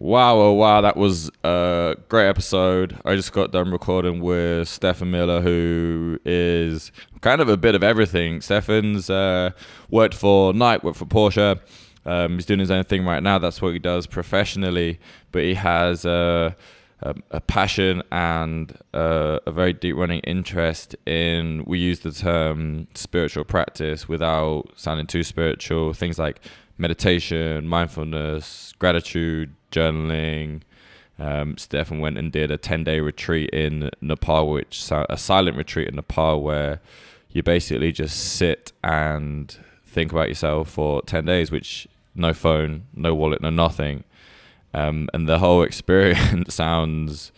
Wow, oh wow, that was a great episode. I just got done recording with Stephan Muller, who is kind of a bit of everything. Stephan's uh, worked for Nike, worked for Porsche. Um, he's doing his own thing right now. That's what he does professionally. But he has a, a, a passion and a, a very deep running interest in, we use the term spiritual practice without sounding too spiritual. Things like meditation, mindfulness, gratitude, journaling. Um, Stephan went and did a 10 day retreat in Nepal, which a silent retreat in Nepal where you basically just sit and think about yourself for 10 days, which no phone, no wallet, no nothing. Um, and the whole experience sounds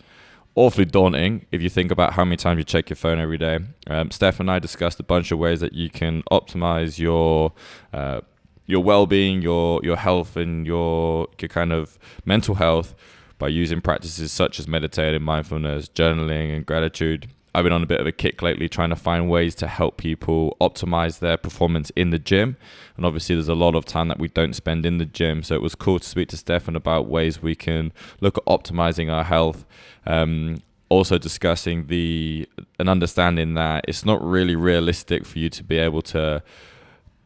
awfully daunting if you think about how many times you check your phone every day. Um, Steph and I discussed a bunch of ways that you can optimize your uh, your well-being, your your health, and your your kind of mental health by using practices such as meditating, mindfulness, journaling, and gratitude. I've been on a bit of a kick lately trying to find ways to help people optimize their performance in the gym. And obviously, there's a lot of time that we don't spend in the gym. So it was cool to speak to Stephan about ways we can look at optimizing our health. Um, also discussing the an understanding that it's not really realistic for you to be able to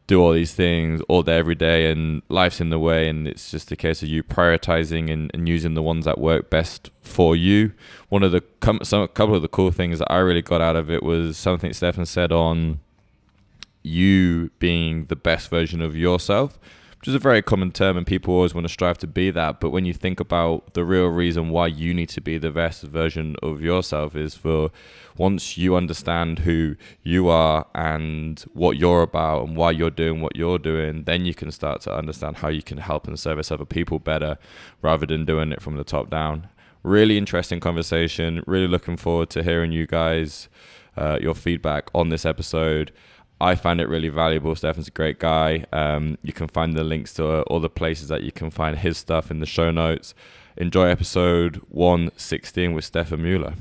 do all these things all day every day and life's in the way and it's just a case of you prioritizing and, and using the ones that work best for you. One of the some, a couple of the cool things that i really got out of it was something Stephan said on you being the best version of yourself which is a very common term and people always want to strive to be that but when you think about the real reason why you need to be the best version of yourself is for once you understand who you are and what you're about and why you're doing what you're doing then you can start to understand how you can help and service other people better rather than doing it from the top down. Really interesting conversation. Really looking forward to hearing you guys uh, your feedback on this episode I find it really valuable. Stephan's a great guy. Um, you can find the links to all the places that you can find his stuff in the show notes. Enjoy episode 116 with Stephan Muller.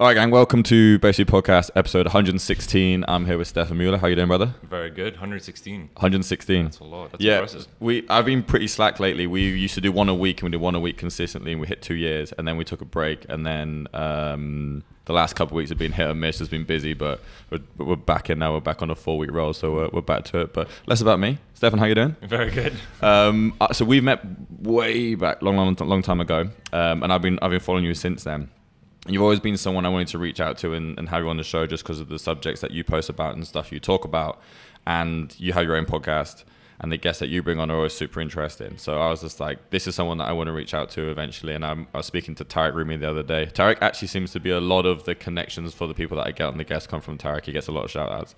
All right, gang. Welcome to Basically Podcast, episode 116. I'm here with Stephan Muller. How you doing, brother? Very good. 116. 116. That's a lot. That's yeah, impressive. we. I've been pretty slack lately. We used to do one a week, and we did one a week consistently, and we hit two years, and then we took a break, and then um, the last couple of weeks have been hit or miss. Has been busy, but we're, we're back in now. We're back on a four week roll, so we're, we're back to it. But less about me, Stephan. How you doing? Very good. Um, uh, so we've met way back, long, long, long time ago, um, and I've been I've been following you since then. You've always been someone I wanted to reach out to and, and have you on the show just because of the subjects that you post about and stuff you talk about, and you have your own podcast. And the guests that you bring on are always super interesting. So I was just like, this is someone that I want to reach out to eventually. And I'm, I was speaking to Tarek Rumi the other day. Tarek actually seems to be a lot of the connections for the people that I get on the guests come from Tarek. He gets a lot of shout outs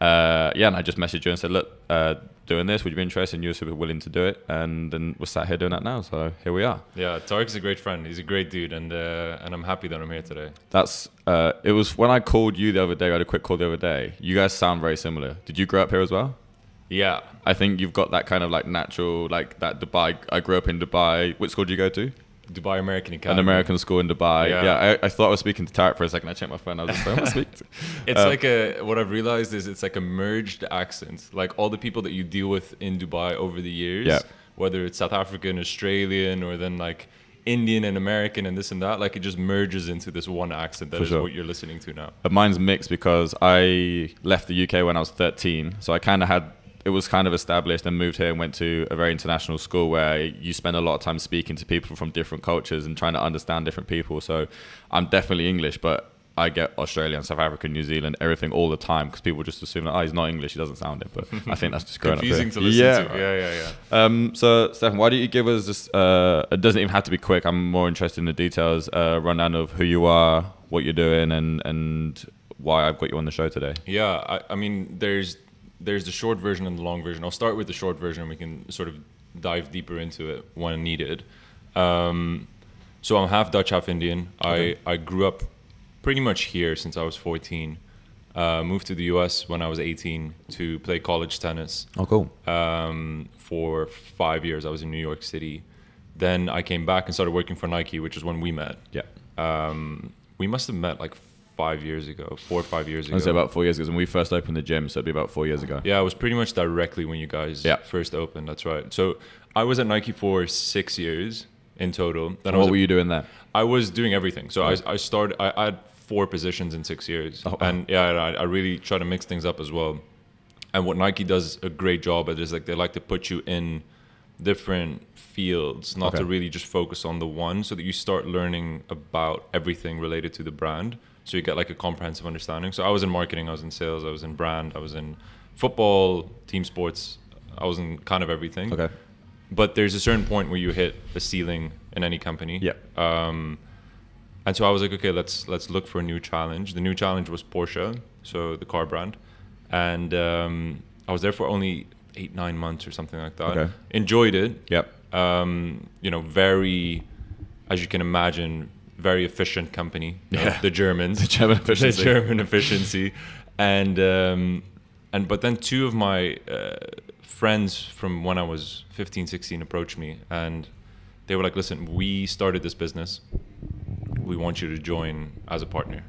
uh, yeah, and I just messaged you and said, look, uh, doing this, would you be interested? And you were super willing to do it. And then we're sat here doing that now. So here we are. Yeah, Tarek's a great friend. He's a great dude. And uh, and I'm happy that I'm here today. That's, uh, it was when I called you the other day, I had a quick call the other day. You guys sound very similar. Did you grow up here as well? Yeah. I think you've got that kind of like natural, like that Dubai. I grew up in Dubai. Which school did you go to? Dubai American Academy. An American school in Dubai. Yeah, Yeah. I, I thought I was speaking to Tarek for a second. I checked my phone. I was just like, I'm speak to. It's Uh, like a what I've realized is it's like a merged accent. Like all the people that you deal with in Dubai over the years, Yeah. whether it's South African, Australian, or then like Indian and American and this and that, like it just merges into this one accent that For is sure. what you're listening to now. But mine's mixed because I left the UK when I was 13. So I kind of had, it was kind of established and moved here and went to a very international school where you spend a lot of time speaking to people from different cultures and trying to understand different people. So I'm definitely English, but I get Australian, South African, New Zealand, everything all the time because people just assume that, oh, he's not English, he doesn't sound it. But I think that's just growing Confusing up to listen yeah, to. right. Yeah, yeah, yeah. Um, so, Stephan, why don't you give us this? Uh, it doesn't even have to be quick. I'm more interested in the details. Uh, rundown of who you are, what you're doing, and and why I've got you on the show today. Yeah, I, I mean, there's there's the short version and the long version. I'll start with the short version, and we can sort of dive deeper into it when needed. Um, so I'm half Dutch, half Indian. Okay. I I grew up pretty much here since I was 14. Uh, moved to the U.S. when I was 18 to play college tennis. Oh, cool. Um, for five years, I was in New York City. Then I came back and started working for Nike, which is when we met. Yeah. Um, we must have met like five years ago, four or five years ago. I say about four years ago when we first opened the gym, so it'd be about four years ago. Yeah, it was pretty much directly when you guys Yeah. first opened. That's right. So I was at Nike for six years in total. Then And I was what were you doing there? I was doing everything. So Right. I, I started. I, I had four positions in six years, Oh, wow. and yeah, I, I really try to mix things up as well. And what Nike does a great job at is like they like to put you in different fields, not Okay. to really just focus on the one, so that you start learning about everything related to the brand. So you get like a comprehensive understanding. So I was in marketing, I was in sales, I was in brand, I was in football, team sports. I was in kind of everything Okay. but there's a certain point where you hit a ceiling in any company. Yeah. Um, and so I was like, okay, let's let's look for a new challenge. The new challenge was Porsche, so the car brand, and um, I was there for only eight nine months or something like that. Okay. Enjoyed it. Yep. Um, you know, very, as you can imagine, very efficient company. know, the Germans. The German efficiency. The German efficiency, and um, and but then two of my uh, friends from when I was 15, 16 approached me, and they were like, "Listen, we started this business. We want you to join as a partner."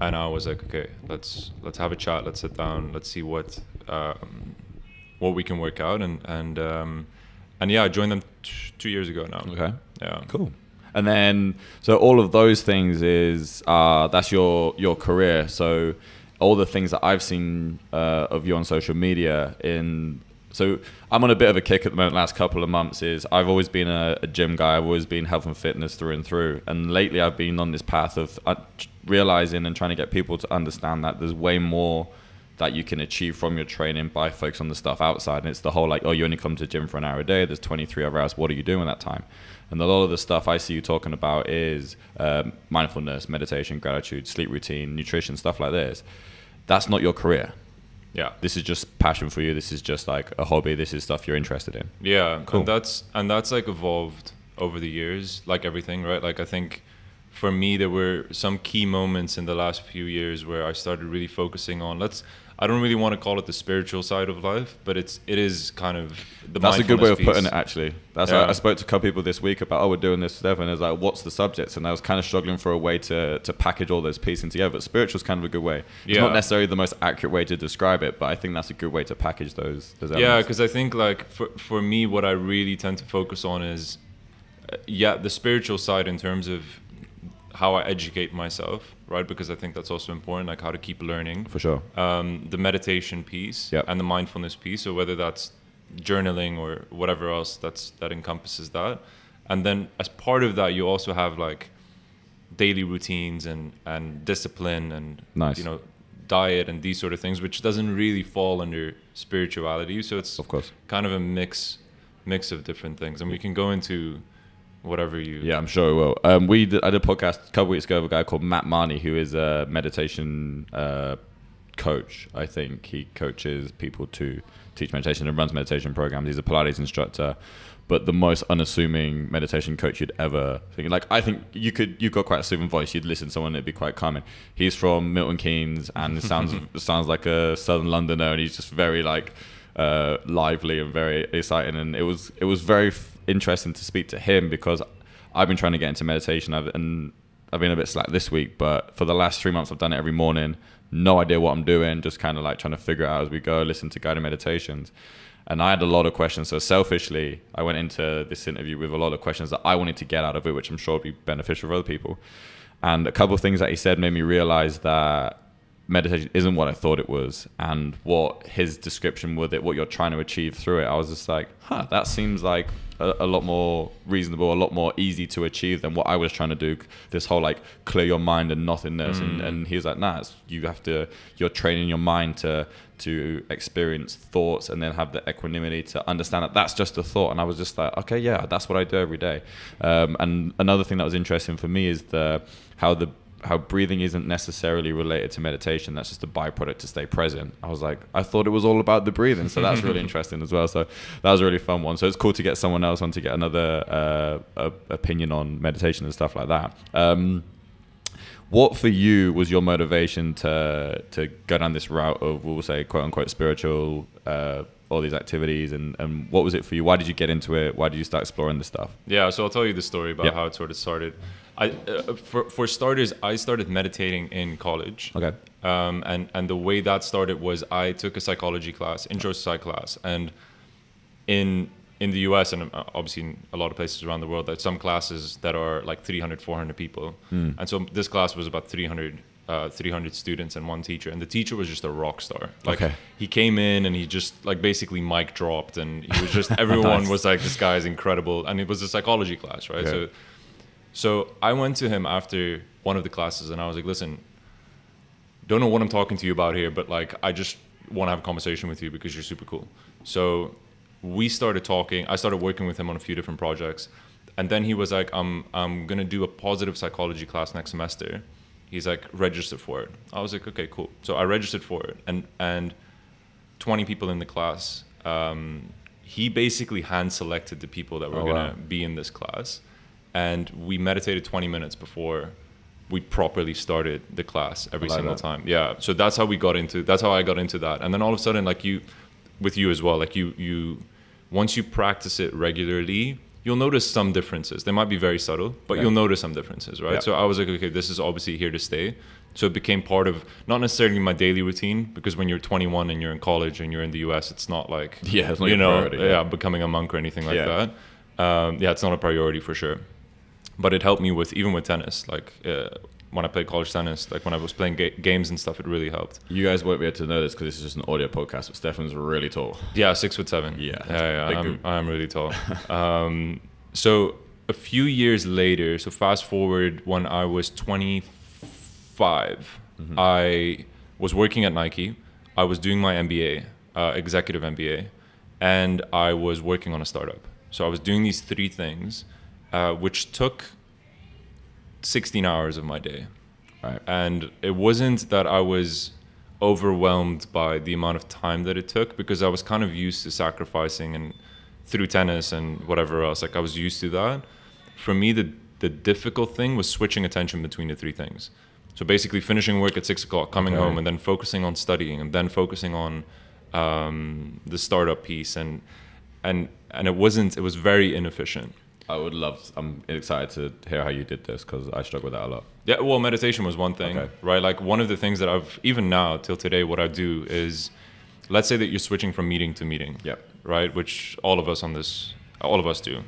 And I was like, "Okay, let's let's have a chat. Let's sit down. Let's see what um, what we can work out." And and um, and yeah, I joined them t- two years ago now. Okay. Yeah. Cool. And then, so all of those things is uh, that's your your career. So all the things that I've seen uh, of you on social media in. So I'm on a bit of a kick at the moment. Last couple of months is I've always been a, a gym guy. I've always been health and fitness through and through. And lately, I've been on this path of uh, realizing and trying to get people to understand that there's way more that you can achieve from your training by focusing on the stuff outside. And it's the whole like, oh, you only come to the gym for an hour a day. There's 23 other hours. What are you doing that time? And a lot of the stuff I see you talking about is um, mindfulness, meditation, gratitude, sleep routine, nutrition, stuff like this. That's not your career. Yeah. This is just passion for you. This is just like a hobby. This is stuff you're interested in. Yeah, Cool. and that's and that's like evolved over the years, like everything, right? Like I think for me there were some key moments in the last few years where I started really focusing on let's I don't really want to call it the spiritual side of life, but it's it is kind of the That's a good way of mindfulness putting it, actually. That's Yeah. I spoke to a couple people this week about, oh, we're doing this stuff, and it's like, what's the subject? And I was kind of struggling for a way to to package all those pieces together. But spiritual is kind of a good way. It's Yeah. not necessarily the most accurate way to describe it, but I think that's a good way to package those. those Yeah, because I think like for for me, what I really tend to focus on is, uh, yeah, the spiritual side in terms of how I educate myself, right? Because I think that's also important, like how to keep learning. for sure. um, the meditation piece Yep. and the mindfulness piece. So whether that's journaling or whatever else that's that encompasses that, and then as part of that, you also have like daily routines and and discipline and Nice. you know diet and these sort of things, which doesn't really fall under spirituality. So it's Of course. kind of a mix mix of different things, and we can go into whatever you Yeah, I'm sure it will. Um, we did, I did a podcast a couple weeks ago with a guy called Matt Marnie, who is a meditation uh, coach. I think he coaches people to teach meditation and runs meditation programs. He's a Pilates instructor, but the most unassuming meditation coach you'd ever think. Like, I think you could, you've got quite a soothing voice. You'd listen to someone, it'd be quite calming. He's from Milton Keynes, and it sounds sounds like a Southern Londoner, and he's just very like uh, lively and very exciting. And it was it was very interesting to speak to him because I've been trying to get into meditation, I've, and I've been a bit slack this week. But for the last three months, I've done it every morning. No idea what I'm doing, just kind of like trying to figure it out as we go. Listen to guided meditations. And I had a lot of questions. So selfishly, I went into this interview with a lot of questions that I wanted to get out of it, which I'm sure would be beneficial for other people. And a couple of things that he said made me realize that meditation isn't what I thought it was, and what his description with it, what you're trying to achieve through it. I was just like, huh, that seems like a, a lot more reasonable, a lot more easy to achieve than what I was trying to do. This whole like clear your mind and nothingness, and, and he was like, nah, it's, you have to, you're training your mind to to experience thoughts and then have the equanimity to understand that that's just a thought. And I was just like, okay, yeah, that's what I do every day. Um, and another thing that was interesting for me is the how the how breathing isn't necessarily related to meditation. That's just a byproduct to stay present. I was like, I thought it was all about the breathing. So that's really interesting as well. So that was a really fun one. So it's cool to get someone else on to get another uh, opinion on meditation and stuff like that. Um, what for you was your motivation to to go down this route of we'll say quote unquote spiritual uh, all these activities and, and what was it for you? Why did you get into it? Why did you start exploring this stuff? Yeah, so I'll tell you the story about Yep. how it sort of started. I, uh, for for starters, I started meditating in college. Okay. Um, and and the way that started was I took a psychology class, intro psych class, and in in the US and uh, obviously in a lot of places around the world, there's some classes that are like 300, 400 people, and so this class was about 300. Uh, 300 students and one teacher and the teacher was just a rock star like Okay. he came in and he just like basically mic dropped and he was just everyone Nice. was like this guy is incredible and it was a psychology class right Okay. so so I went to him after one of the classes and I was like, listen, don't know what I'm talking to you about here, but like I just want to have a conversation with you because you're super cool. So we started talking. I started working with him on a few different projects. And then he was like, I'm I'm gonna do a positive psychology class next semester. He's like, register for it. I was like, okay, cool. So I registered for it and and 20 people in the class. Um, he basically hand selected the people that were Oh, gonna wow. be in this class, and we meditated 20 minutes before we properly started the class every like single that. time. Yeah, so that's how we got into. That's how I got into that, and then all of a sudden, like you, with you as well, like you you, once you practice it regularly. You'll notice some differences. They might be very subtle, but Yeah. you'll notice some differences, right? Yeah. So I was like, okay, this is obviously here to stay. So it became part of not necessarily my daily routine because when you're 21 and you're in college and you're in the US, it's not like Yeah, you know, priority, yeah. yeah. becoming a monk or anything like that. Um, yeah, it's not a priority for sure. But it helped me with even with tennis. Like uh, when I played college tennis, like when I was playing ga- games and stuff, it really helped. You guys won't be able to know this because this is just an audio podcast, but Stephan's really tall. Yeah, six foot seven. Yeah, yeah, yeah. I'm. I'm really tall. um, so a few years later, so fast forward when I was 25, Mm-hmm. I was working at Nike. I was doing my MBA, uh, executive MBA, and I was working on a startup. So I was doing these three things, uh, which took 16 hours of my day Right. and it wasn't that I was overwhelmed by the amount of time that it took because I was kind of used to sacrificing and through tennis and whatever else like I was used to that for me the the difficult thing was switching attention between the three things so basically finishing work at six o'clock coming Okay. home and then focusing on studying and then focusing on um, the startup piece and and and it wasn't it was very inefficient I would love. I'm excited to hear how you did this because I struggle with that a lot. Yeah, well, meditation was one thing, Okay. right? Like one of the things that I've even now till today, what I do is, let's say that you're switching from meeting to meeting, Yep. right? Which all of us on this, all of us do.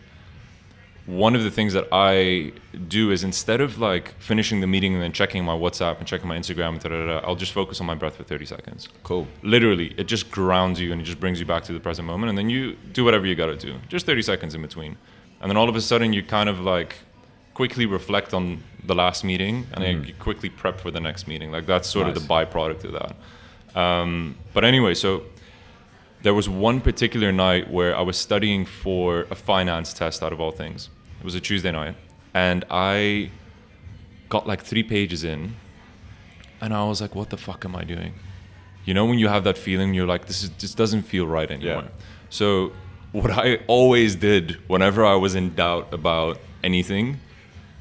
One of the things that I do is instead of like finishing the meeting and then checking my WhatsApp and checking my Instagram, da, da, da, I'll just focus on my breath for 30 seconds. Cool. Literally, it just grounds you and it just brings you back to the present moment, and then you do whatever you gotta do. Just 30 seconds in between, and then all of a sudden you kind of like quickly reflect on the last meeting, and then you quickly prep for the next meeting. Like that's sort of the byproduct of that. Um, but anyway, so there was one particular night where I was studying for a finance test out of all things. It was a Tuesday night, and I got like three pages in, and I was like, "What the fuck am I doing?" You know, when you have that feeling, you're like, "This is this doesn't feel right anymore." Yeah. So, what I always did whenever I was in doubt about anything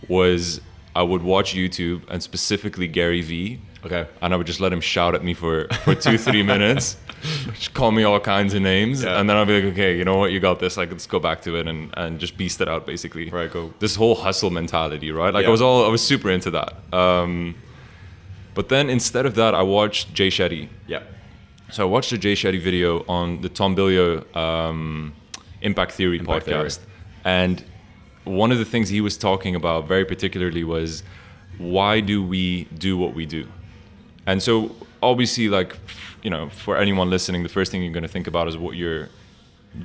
was I would watch YouTube and specifically Gary Vee Okay. and I would just let him shout at me for, for two, three minutes, just call me all kinds of names, Yeah. and then I'd be like, okay, you know what, you got this. Like, let's go back to it and, and just beast it out, basically. Right, cool. This whole hustle mentality, right? Like, Yeah. I was all, I was super into that. Um, but then instead of that, I watched Jay Shetty. Yep. So I watched a Jay Shetty video on the Tom Bilyeu um, Impact Theory Impact podcast, Theory. and one of the things he was talking about very particularly was why do we do what we do? And so obviously, like you know, for anyone listening, the first thing you're going to think about is what your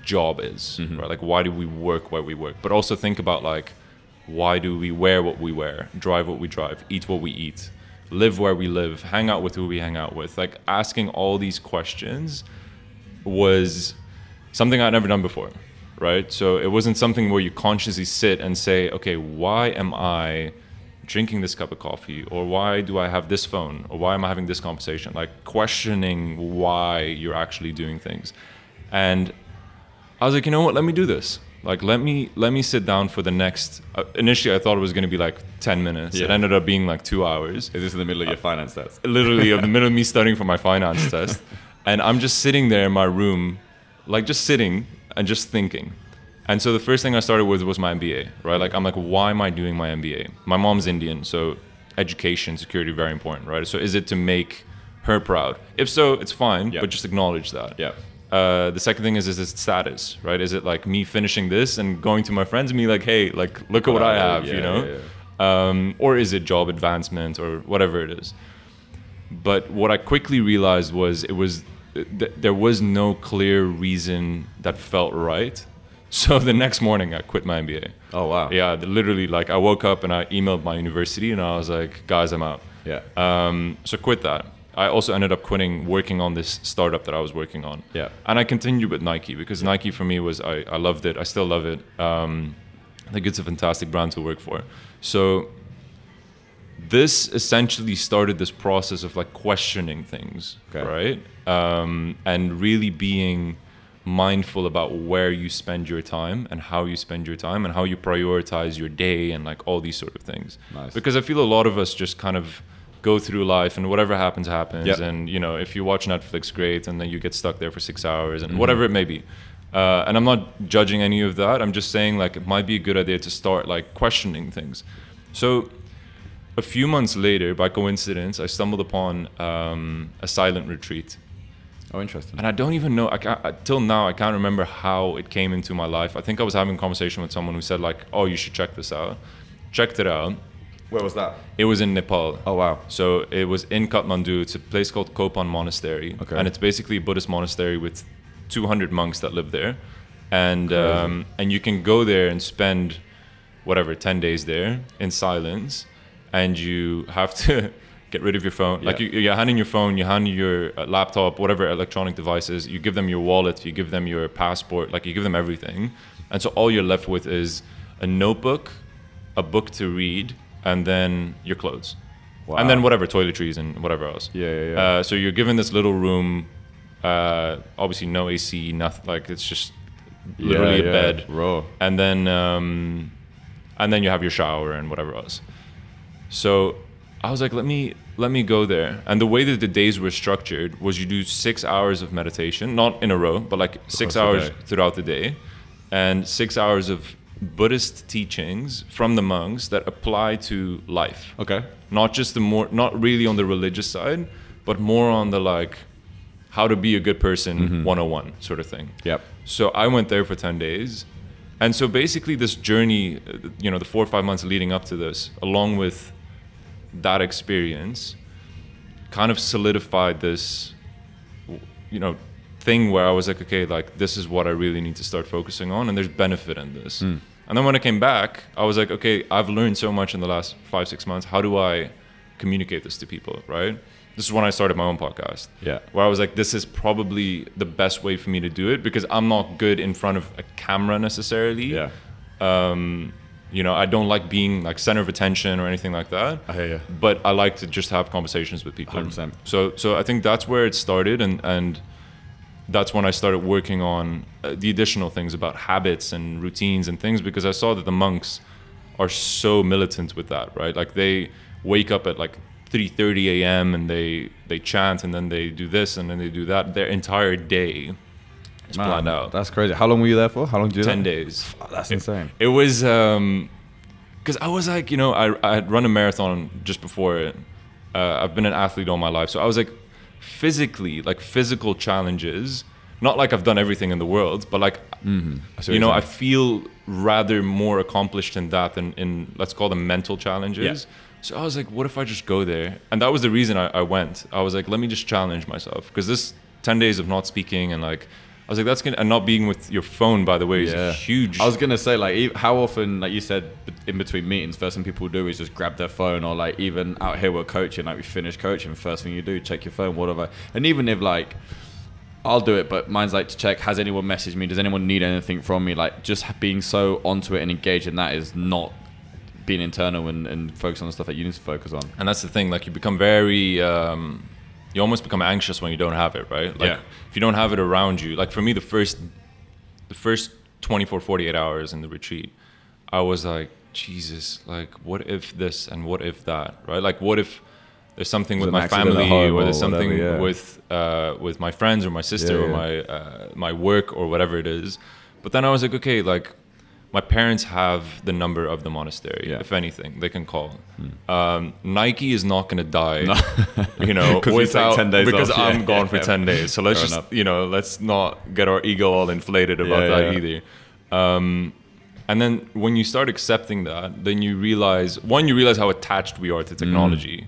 job is, right? Like why do we work where we work? But also think about like why do we wear what we wear, drive what we drive, eat what we eat, live where we live, hang out with who we hang out with. Like asking all these questions was something I'd never done before, right? So it wasn't something where you consciously sit and say, okay, why am I drinking this cup of coffee? Or why do I have this phone? Or why am I having this conversation? Like questioning why you're actually doing things. And I was like, you know what? Let me do this. Like, let me let me sit down for the next. Uh, initially, I thought it was going to be like ten minutes. It ended up being like two hours Is this in the middle of your finance test? literally of the middle of me studying for my finance test and i'm just sitting there in my room like just sitting and just thinking. And so the first thing I started with was my MBA, right? Like I'm like, why am I doing my MBA? My mom's Indian, so education, security, very important, right? So is it to make her proud? If so, it's fine, Yeah. but just acknowledge that. Yeah. Uh, the second thing is is its status, right? Is it like me finishing this and going to my friends and be like, hey, like look at what I have, yeah, you know? yeah, Um, or is it job advancement or whatever it is? But what I quickly realized was it was th- there was no clear reason that felt right. So the next morning I quit my MBA. Oh wow. Yeah, literally like I woke up and I emailed my university and I was like, guys, I'm out. Yeah. Um, so quit that. I also ended up quitting working on this startup that I was working on. Yeah. And I continued with Nike because Nike for me was I, I loved it. I still love it. Um, I think it's a fantastic brand to work for. So this essentially started this process of like questioning things, Okay. right? Um, and really being mindful about where you spend your time and how you spend your time and how you prioritize your day and like all these sort of things. Nice. Because I feel a lot of us just kind of go through life and whatever happens happens Yep. and you know if you watch Netflix great and then you get stuck there for 6 hours Mm-hmm. and whatever it may be. Uh, and I'm not judging any of that. I'm just saying like it might be a good idea to start like questioning things. So a few months later, by coincidence, I stumbled upon um, a silent retreat. Oh, interesting. And I don't even know, I can't, I- till now, I can't remember how it came into my life. I think I was having a conversation with someone who said, like, oh, you should check this out. Checked it out. Where was that? It was in Nepal. Oh wow. So it was in Kathmandu. It's a place called Kopan Monastery. Okay. And it's basically a Buddhist monastery with 200 monks that live there. And, um, and you can go there and spend whatever, 10 days there in silence. And you have to get rid of your phone. Like Yeah. you, you hand in your phone, you hand your uh, laptop, whatever electronic devices, you give them your wallet, you give them your passport, like you give them everything. And so all you're left with is a notebook, a book to read, and then your clothes Wow. and then whatever toiletries and whatever else. Yeah, yeah, yeah. Uh, so you're given this little room, uh, obviously no AC, nothing. Like it's just literally Yeah, a yeah. bed, Raw. and then um, and then you have your shower and whatever else. So I was like, let me let me go there. And the way that the days were structured was you do six hours of meditation, not in a row, but like six hours day. throughout the day, and six hours of Buddhist teachings from the monks that apply to life. Okay. not just the more not really on the religious side but more on the like how to be a good person mm-hmm. 101 sort of thing. Yep. so i went there for 10 days. And so basically this journey you know the four or five months leading up to this along with that experience kind of solidified this you know thing where i was like okay like this is what i really need to start focusing on and there's benefit in this mm. And then when i came back i was like okay i've learned so much in the last five six months how do i communicate this to people right this is when i started my own podcast Yeah. where i was like this is probably the best way for me to do it because i'm not good in front of a camera necessarily Yeah. um, you know i don't like being like center of attention or anything like that I hear you. but I like to just have conversations with people. 100%. So so I think that's where it started, and and that's when I started working on uh, the additional things about habits and routines and things because I saw that the monks are so militant with that, right? Like they wake up at like 3:30 a.m. and they they chant and then they do this and then they do that. Their entire day is Man, planned out. That's crazy. How long were you there for? How long did you do Ten that? days. Oh, that's insane. It was because I was like, you know, I, I had run a marathon just before it. Uh, I've been an athlete all my life, so I was like, physically, like physical challenges. Not like I've done everything in the world, but like, Mm-hmm. I see what you know, I feel rather more accomplished in that than in let's call them mental challenges. So I was like, what if I just go there? And that was the reason I, I went. I was like, let me just challenge myself because this ten days of not speaking and like, I was like, that's gonna and not being with your phone, by the way, is Yeah. huge. I was gonna say like, how often, like you said, in between meetings, first thing people do is just grab their phone, or like even out here we're coaching, like we finish coaching, first thing you do, check your phone, whatever. And even if like, I'll do it, but mine's like to check, has anyone messaged me? Does anyone need anything from me? Like just being so onto it and engaged in that is not being internal and, and focus on the stuff that you need to focus on. and that's the thing like you become very um, you almost become anxious when you don't have it right like Yeah. if you don't have it around you like for me the first the first 24 48 hours in the retreat i was like jesus like what if this and what if that right like what if there's something There's with my family or there's something whatever, yeah. with uh, with my friends or my sister Yeah, or my uh, my work or whatever it is. But then I was like, okay, like my parents have the number of the monastery. Yeah. Hmm. If anything, they can call. Um, Nike is not going to die, you know, 'Cause you take without 10 days because off, I'm gone for ten days. So let's Fair just enough. you know, let's not get our ego all inflated about Yeah, that yeah. either. Um, and then when you start accepting that, then you realize one, you realize how attached we are to technology.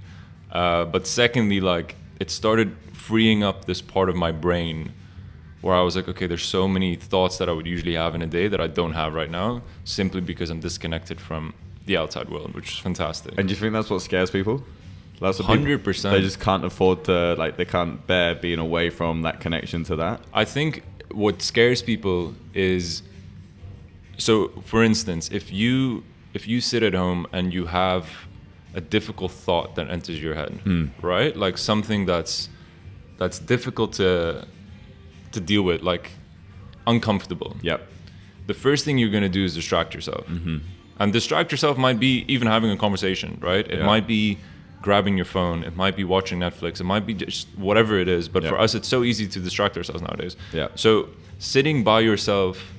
Uh, but secondly, like it started freeing up this part of my brain where I was like, okay, there's so many thoughts that I would usually have in a day that I don't have right now, simply because I'm disconnected from the outside world, which is fantastic. And do you think that's what scares people? That's what 100%. They just can't afford to like they can't bear being away from that connection to that. I think what scares people is so for instance, if you if you sit at home and you have a difficult thought that enters your head, hmm. right? Like something that's that's difficult to to deal with, like uncomfortable. Yep. The first thing you're gonna do is distract yourself. Mm-hmm. And distract yourself might be even having a conversation, right? It Yeah. might be grabbing your phone. It might be watching Netflix. It might be just whatever it is. But for us, it's so easy to distract ourselves nowadays. Yeah. So sitting by yourself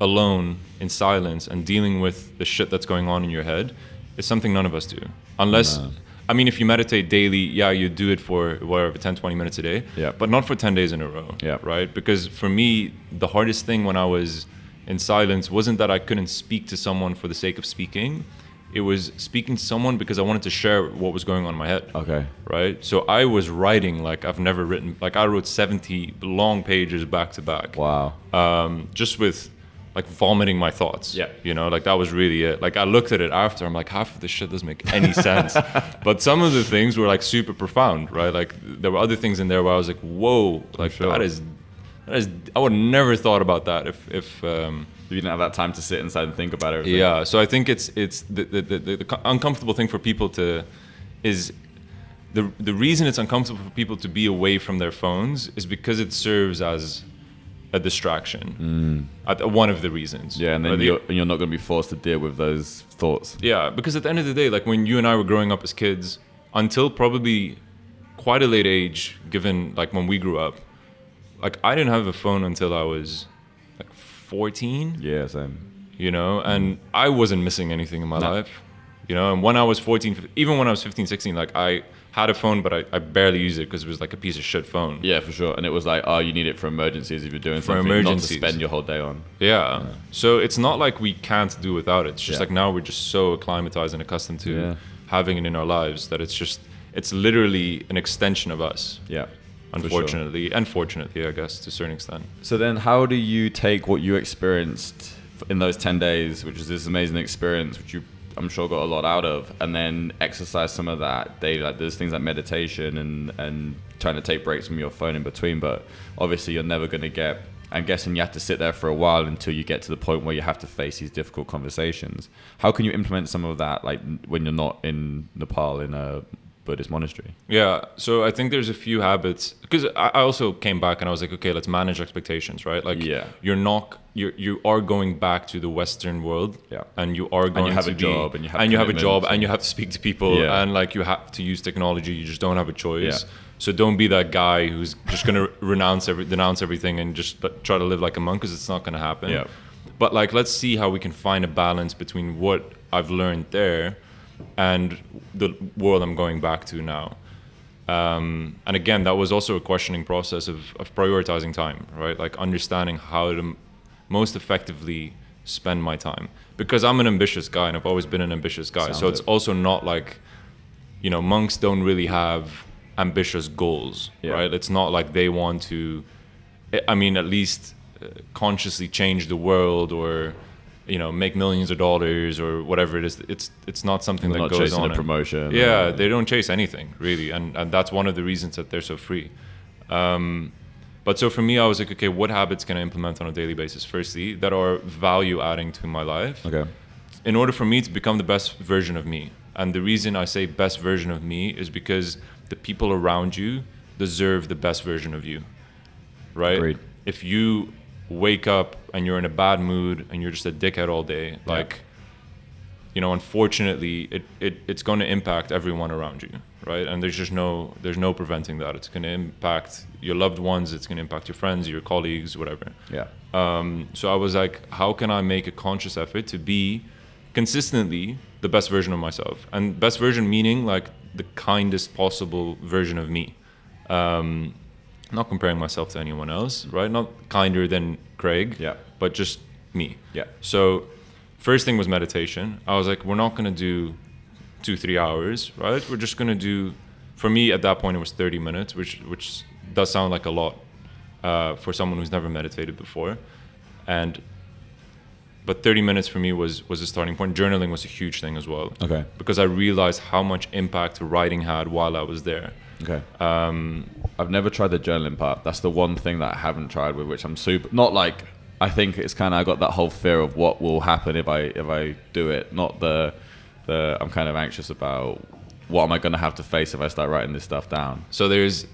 alone in silence and dealing with the shit that's going on in your head is something none of us do. Unless, No. I mean, if you meditate daily, yeah, you do it for whatever, 10, 20 minutes a day, Yeah. but not for 10 days in a row, Yeah. right? Because for me, the hardest thing when I was in silence wasn't that I couldn't speak to someone for the sake of speaking. It was speaking to someone because I wanted to share what was going on in my head Okay. right? So I was writing like I've never written. Like I wrote 70 long pages back to back. Wow. Um, just with like vomiting my thoughts. Yeah. You know, like that was really it. Like I looked at it after. I'm like, half of this shit doesn't make any sense. but some of the things were like super profound, right? Like there were other things in there where I was like, whoa, like sure. that is. That is, I would never thought about that if, if um, if You didn't have that time to sit inside and think about it. yeah, so I think it's it's the the, the, the, the uncomfortable thing for people to is the the reason it's uncomfortable for people to be away from their phones is because it serves as a distraction. At, one of the reasons. Mm. Yeah, and then the- you're and you're not going to be forced to deal with those thoughts. yeah, because at the end of the day, like when you and I were growing up as kids, until probably quite a late age, given like when we grew up, like I didn't have a phone until I was like 14. Yeah, same. you know and i wasn't missing anything in my No. life you know and when i was 14 even when i was 15 16 like i had a phone but i, I barely used it because it was like a piece of shit phone Yeah, for sure. And it was like, oh, you need it for emergencies if you're doing For something, emergencies. not to spend your whole day on. yeah. so it's not like we can't do without it it's just Yeah. like now we're just so acclimatized and accustomed to Yeah. having it in our lives that it's just it's literally an extension of us Yeah. Unfortunately, sure. unfortunately and fortunately i guess to a certain extent So then, how do you take what you experienced in those ten days, which is this amazing experience, which you I'm sure got a lot out of, and then exercise some of that daily? Like there's things like meditation and and trying to take breaks from your phone in between, but obviously you're never going to get. I'm guessing you have to sit there for a while until you get to the point where you have to face these difficult conversations. How can you implement some of that, like when you're not in Nepal in a Buddhist monastery? Yeah, so I think there's a few habits because I also came back and I was like, okay, let's manage expectations, right? Like, Yeah. you're not you you are going back to the Western world, Yeah. and you are going to have to a be- job and you have and you have a job and you have to speak to people Yeah. and like you have to use technology. You just don't have a choice. Yeah. So don't be that guy who's just gonna renounce every denounce everything and just try to live like a monk because it's not gonna happen. Yeah. But like, let's see how we can find a balance between what I've learned there and the world I'm going back to now. Um, and again, that was also a questioning process of, of prioritizing time, right? Like understanding how to m- most effectively spend my time. Because I'm an ambitious guy and I've always been an ambitious guy. Sounds so it's it. also not like, you know, monks don't really have ambitious goals, Yeah. right? It's not like they want to, I- I mean, at least uh, consciously change the world or, you know, make millions of dollars or whatever it is. It's it's not something They're that not goes chasing on. a promotion. Yeah, or- they don't chase anything really, and and that's one of the reasons that they're so free. Um, but so for me, I was like, okay, what habits can I implement on a daily basis? Firstly, that are value adding to my life, okay. in order for me to become the best version of me. And the reason I say best version of me is because the people around you deserve the best version of you, right? Agreed. If you wake up and you're in a bad mood and you're just a dickhead all day, like you know, unfortunately, it, it it's going to impact everyone around you, right? And there's just no there's no preventing that. It's going to impact your loved ones. It's going to impact your friends, your colleagues, whatever. Yeah. Um, so I was like, how can I make a conscious effort to be consistently the best version of myself? And best version meaning like the kindest possible version of me. Um, not comparing myself to anyone else, right? Not kinder than Craig, Yeah. but just me. Yeah. So, first thing was meditation. I was like, we're not gonna do two, three hours, right? We're just gonna do. For me, at that point, it was 30 minutes, which which does sound like a lot uh, for someone who's never meditated before, and but 30 minutes for me was was a starting point. Journaling was a huge thing as well. Okay. Because I realized how much impact writing had while I was there. Okay. Um, I've never tried the journaling part. That's the one thing that I haven't tried with which I'm super not like I think it's kind of I got that whole fear of what will happen if I if I do it. Not the the I'm kind of anxious about what am I going to have to face if I start writing this stuff down. So there's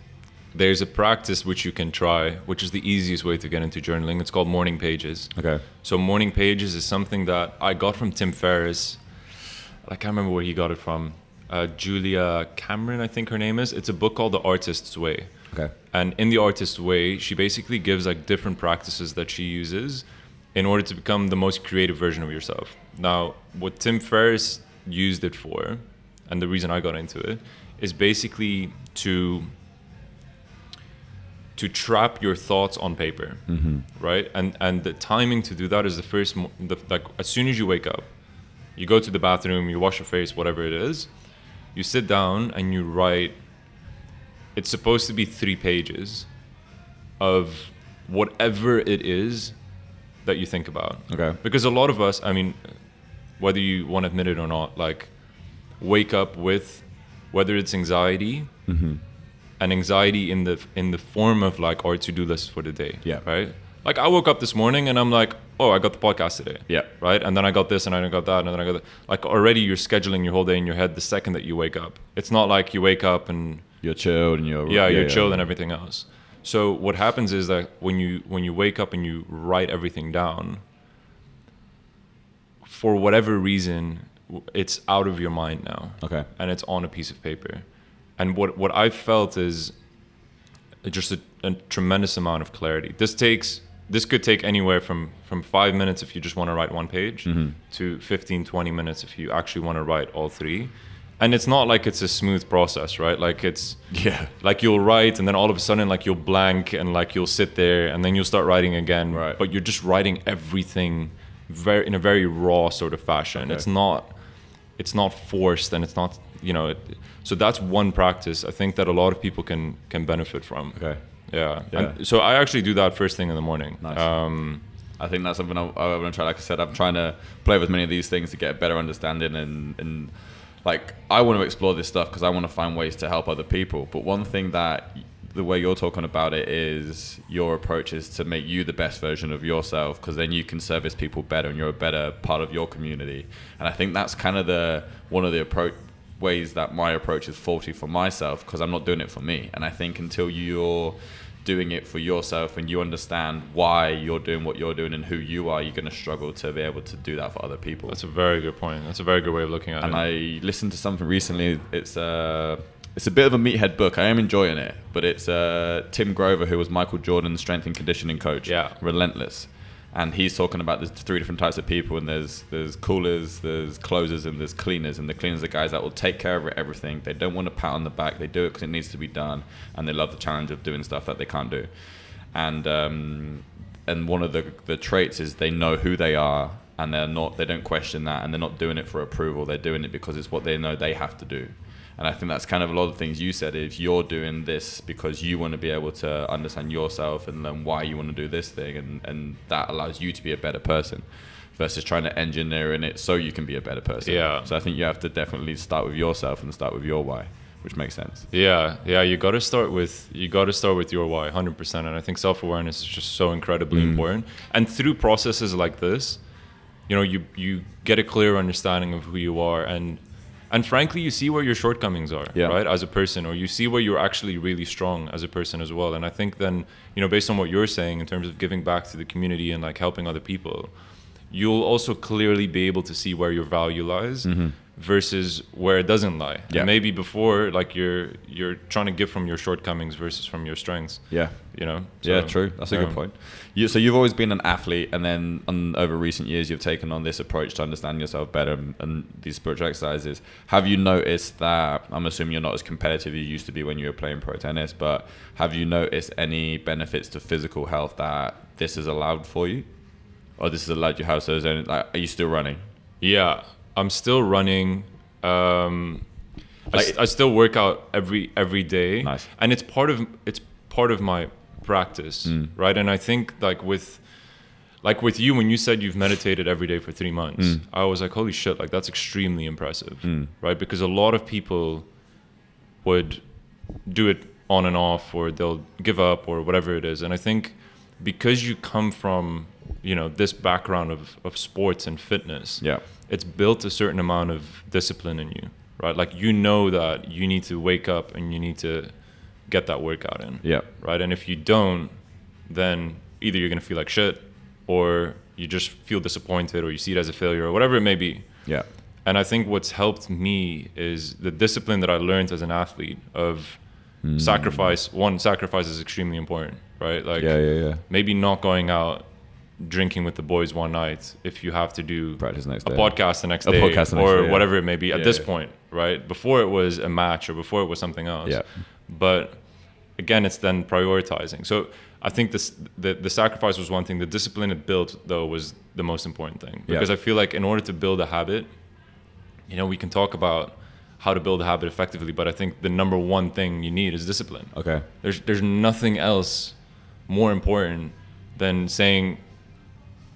there's a practice which you can try, which is the easiest way to get into journaling. It's called morning pages. Okay. So morning pages is something that I got from Tim Ferriss. I can't remember where he got it from. Uh, Julia Cameron, I think her name is. It's a book called The Artist's Way. Okay. And in The Artist's Way, she basically gives like different practices that she uses in order to become the most creative version of yourself. Now, what Tim Ferriss used it for, and the reason I got into it, is basically to to trap your thoughts on paper, right? And and the timing to do that is the first, the, like as soon as you wake up, you go to the bathroom, you wash your face, whatever it is, you sit down and you write. It's supposed to be three pages of whatever it is that you think about. Okay. Because a lot of us, I mean, whether you want to admit it or not, like wake up with whether it's anxiety mm-hmm. and anxiety in the in the form of like our to-do list for the day. Yeah. Right? Like I woke up this morning and I'm like, oh, I got the podcast today. Yeah. Right? And then I got this and I got that and then I got that. Like already you're scheduling your whole day in your head the second that you wake up. It's not like you wake up and You're chilled and you're yeah, you're chilled and everything else. So what happens is that when you when you wake up and you write everything down, for whatever reason, it's out of your mind now, Okay. and it's on a piece of paper. And what what I felt is just a, a tremendous amount of clarity. This takes this could take anywhere from from five minutes if you just want to write one page mm-hmm. to 15 20 minutes if you actually want to write all three and it's not like it's a smooth process right like it's Yeah. like you'll write and then all of a sudden like you'll blank and like you'll sit there and then you'll start writing again Right. but you're just writing everything very in a very raw sort of fashion Okay. it's not it's not forced and it's not you know it, so that's one practice i think that a lot of people can can benefit from Okay. Yeah, Yeah. And so i actually do that first thing in the morning Nice. um I think that's something I, I want to try. Like I said, I'm trying to play with many of these things to get a better understanding and and like I want to explore this stuff because I want to find ways to help other people. But one thing that the way you're talking about it is your approach is to make you the best version of yourself because then you can service people better and you're a better part of your community. And I think that's kind of the one of the approach ways that my approach is faulty for myself because I'm not doing it for me. And I think until you're doing it for yourself and you understand why you're doing what you're doing and who you are, you're going to struggle to be able to do that for other people. that's a very good point that's a very good way of looking at and it And I listened to something recently. It's a it's a bit of a meathead book. I am enjoying it, but it's uh, Tim Grover, who was Michael Jordan's strength and conditioning coach. Yeah. relentless. And he's talking about there's three different types of people, and there's there's coolers, there's closers, and there's cleaners. And the cleaners are guys that will take care of everything. They don't want to pat on the back. They do it because it needs to be done, and they love the challenge of doing stuff that they can't do. And um, and one of the the traits is they know who they are, and they're not they don't question that, and they're not doing it for approval. They're doing it because it's what they know they have to do. And I think that's kind of a lot of things you said. If you're doing this because you want to be able to understand yourself and learn why you want to do this thing, and, and that allows you to be a better person versus trying to engineer in it so you can be a better person. Yeah. So I think you have to definitely start with yourself and start with your why, which makes sense. Yeah, yeah, you got to start with you got to start with your why, hundred percent. And I think self awareness is just so incredibly Mm. important. And through processes like this, you know, you you get a clear understanding of who you are, and and frankly, you see where your shortcomings are, Yeah. right, as a person, or you see where you're actually really strong as a person as well. And I think then, you know, based on what you're saying in terms of giving back to the community and like helping other people, you'll also clearly be able to see where your value lies. Mm-hmm. Versus where it doesn't lie. Yeah. And maybe before, like you're you're trying to give from your shortcomings versus from your strengths. Yeah. You know. yeah, true. That's a good um, point. You, so you've always been an athlete, and then on, over recent years, you've taken on this approach to understand yourself better and, and these spiritual exercises. Have you noticed that? I'm assuming you're not as competitive as you used to be when you were playing pro tennis, but have you noticed any benefits to physical health that this has allowed for you, or this has allowed you to have? So, is there like, are you still running? Yeah, I'm still running. Um, I, I still work out every every day, Nice. and it's part of it's part of my practice, Mm. right? And I think like with like with you when you said you've meditated every day for three months, Mm. I was like, holy shit, like that's extremely impressive, right? Because a lot of people would do it on and off, or they'll give up, or whatever it is. And I think because you come from you know this background of, of sports and fitness Yeah. It's built a certain amount of discipline in you, right? Like you know that you need to wake up and you need to get that workout in, Yeah. right? And if you don't, then either you're gonna feel like shit, or you just feel disappointed, or you see it as a failure, or whatever it may be. Yeah. And I think what's helped me is the discipline that I learned as an athlete of hmm. sacrifice. One, sacrifice is extremely important, right? Like Yeah. Yeah. Yeah. maybe not going out drinking with the boys one night if you have to do Practice next a day. podcast the next A day podcast the next or day, yeah. whatever it may be at Yeah, this yeah. point right before it was a match or before it was something else Yeah. but again it's then prioritizing so i think this the, the sacrifice was one thing the discipline it built though was the most important thing because i feel like in order to build a habit you know we can talk about how to build a habit effectively but i think the number one thing you need is discipline Okay. there's there's nothing else more important than saying,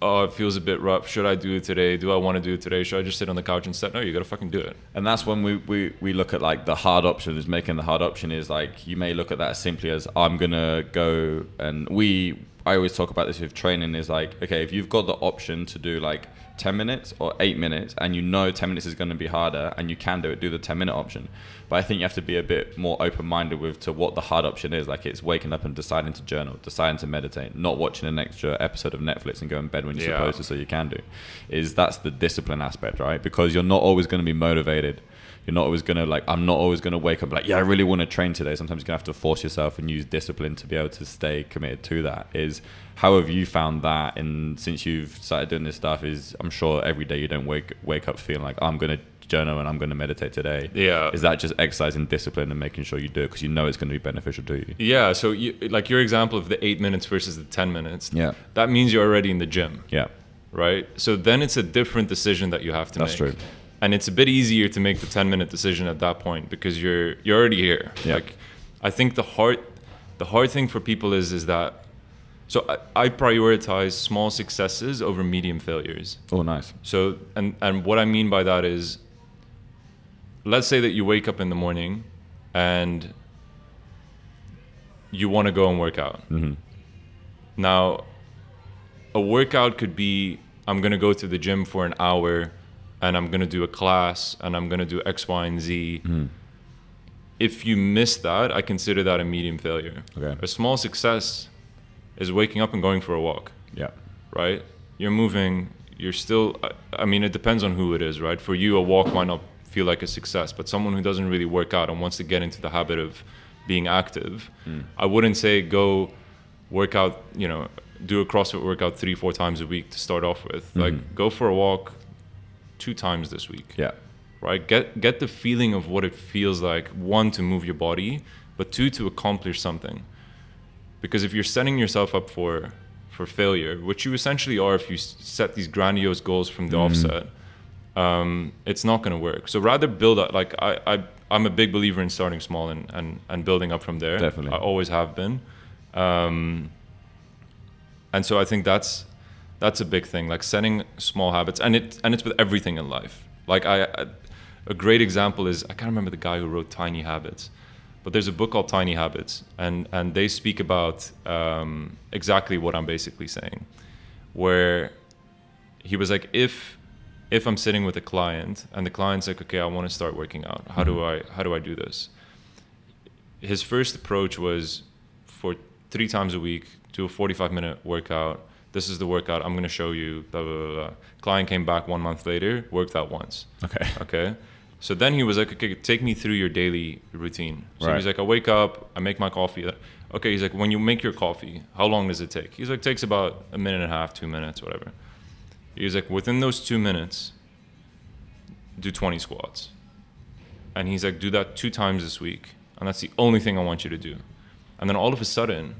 "Oh, it feels a bit rough. Should I do it today? Do I want to do it today? Should I just sit on the couch instead?" No, you gotta fucking do it. And that's when we, we, we look at like the hard option is making the hard option is like you may look at that as simply as I'm gonna go and we I always talk about this with training is like okay if you've got the option to do like 10 minutes or 8 minutes and you know 10 minutes is going to be harder and you can do it do the 10 minute option. But I think you have to be a bit more open minded with to what the hard option is. Like it's waking up and deciding to journal deciding to meditate not watching an extra episode of Netflix and go in bed when you're Yeah. supposed to so you can do. Is that's the discipline aspect right? Because you're not always going to be motivated. You're not always gonna like i'm not always gonna wake up like yeah i really want to train today. Sometimes you're gonna have to force yourself and use discipline to be able to stay committed to that. Is how have you found that and since you've started doing this stuff is i'm sure every day you don't wake wake up feeling like i'm gonna journal and i'm gonna meditate today Yeah. is that just exercising discipline and making sure you do it because you know it's going to be beneficial to you Yeah. So, you, like your example of the eight minutes versus the ten minutes. Yeah. That means you're already in the gym, yeah right? So then it's a different decision that you have to That's make. That's true. And it's a bit easier to make the ten minute decision at that point because you're you're already here. Yeah. Like, I think the hard the hard thing for people is is that. So I, I prioritize small successes over medium failures. oh nice So, and, and what I mean by that is, let's say that you wake up in the morning and you want to go and work out. Mm-hmm. Now, a workout could be I'm going to go to the gym for an hour and I'm going to do a class and I'm going to do X, Y, and Z. If you miss that, I consider that a medium failure. Okay. A small success is waking up and going for a walk yeah right? You're moving. You're still. I- I mean, it depends on who it is, right? For you, a walk might not feel like a success, but someone who doesn't really work out and wants to get into the habit of being active, mm. I wouldn't say go work out. You know, do a CrossFit workout three, four times a week to start off with. Mm-hmm. Like, go for a walk two times this week yeah right? Get get the feeling of what it feels like. One to move your body, but two to accomplish something. Because if you're setting yourself up for for failure, which you essentially are if you set these grandiose goals from the offset, um, it's not going to work. So rather build up. Like I, I I'm a big believer in starting small and and, and building up from there. Definitely. I always have been. Um, and so I think that's that's a big thing like setting small habits and it and it's with everything in life like I, I a great example is I can't remember the guy who wrote Tiny Habits but there's a book called Tiny Habits and and they speak about um, exactly what I'm basically saying where he was like if if I'm sitting with a client and the client's like okay I want to start working out how do I how do I do this his first approach was for three times a week do a 45 minute workout This is the workout. I'm going to show you. Blah, blah, blah, blah. Client came back one month later, worked out once. Okay. Okay. So then he was like, okay, take me through your daily routine. So Right. he's like, I wake up, I make my coffee. Okay, he's like, when you make your coffee, how long does it take? He's like, takes about a minute and a half, two minutes, whatever. He's like, within those two minutes, do 20 squats. And he's like, do that two times this week. And that's the only thing I want you to do. And then all of a sudden,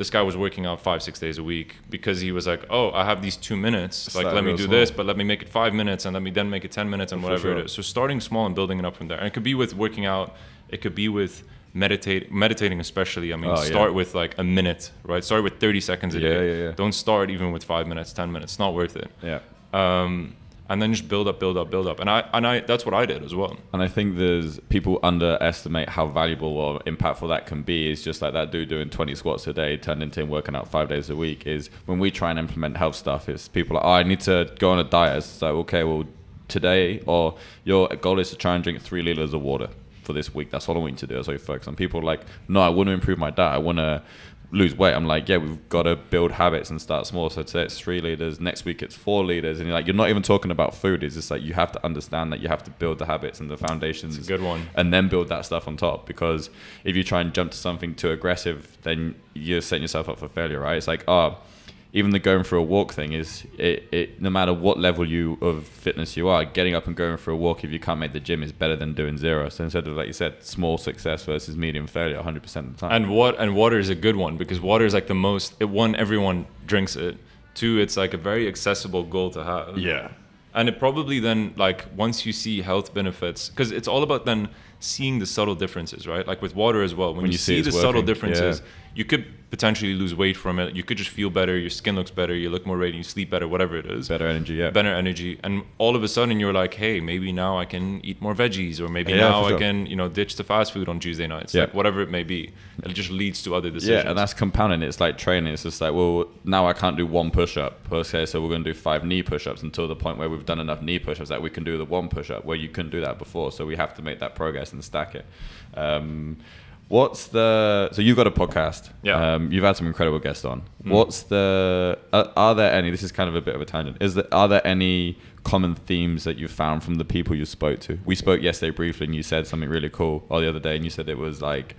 this guy was working out five, six days a week because he was like, oh, I have these two minutes. it's like, let me do small. this, but let me make it five minutes and let me then make it 10 minutes and For whatever sure. it is. So starting small and building it up from there. And it could be with working out, it could be with meditate meditating especially i mean Oh, yeah. start with like a minute right start with 30 seconds a Yeah, day yeah, yeah. don't start even with five minutes 10 minutes it's not worth it Yeah. um, and then just build up build up build up and i and i that's what i did as well And I think there's people underestimate how valuable or impactful that can be. Is just like that dude doing 20 squats a day turned into him working out five days a week. Is when we try and implement health stuff, it's people like, oh, I need to go on a diet. It's like, okay, well, today or your goal is to try and drink three liters of water for this week. That's all I want you to do. That's all you focus on. People like, no, I want to improve my diet. I want to lose weight. I'm like, yeah, we've got to build habits and start small. So today it's three liters. Next week it's four liters. And you're like, you're not even talking about food. It's just like you have to understand that you have to build the habits and the foundations. It's a good one. And then build that stuff on top. Because if you try and jump to something too aggressive, then you're setting yourself up for failure, right? It's like, oh, even the going for a walk thing is it, it no matter what level you of fitness you are, getting up and going for a walk if you can't make the gym is better than doing zero. So instead of like you said, small success versus medium failure 100% of the time. and what and water is a good one because water is like the most it one everyone drinks it two it's like a very accessible goal to have yeah. and it probably then like once you see health benefits because it's all about then seeing the subtle differences right like with water as well when, you, you see see, the it's subtle differences yeah. You could potentially lose weight from it you could just feel better your skin looks better you look more radiant you sleep better whatever it is Better energy, yeah. better energy and all of a sudden you're like hey maybe now i can eat more veggies or maybe Yeah, now for i can you know ditch the fast food on tuesday nights Yeah. like whatever it may be it just leads to other decisions Yeah, and that's compounding. It's like training. It's just like, well, now I can't do one push up. Okay, so we're going to do five knee push ups until the point where we've done enough knee push ups that we can do the one push up where you couldn't do that before. So we have to make that progress and stack it. Um, what's the. So you've got a podcast. Yeah. Um, you've had some incredible guests on. What's the. Are, are there any. This is kind of a bit of a tangent. Is there, Are there any common themes that you found from the people you spoke to? We spoke yesterday briefly and you said something really cool, or the other day, and you said it was like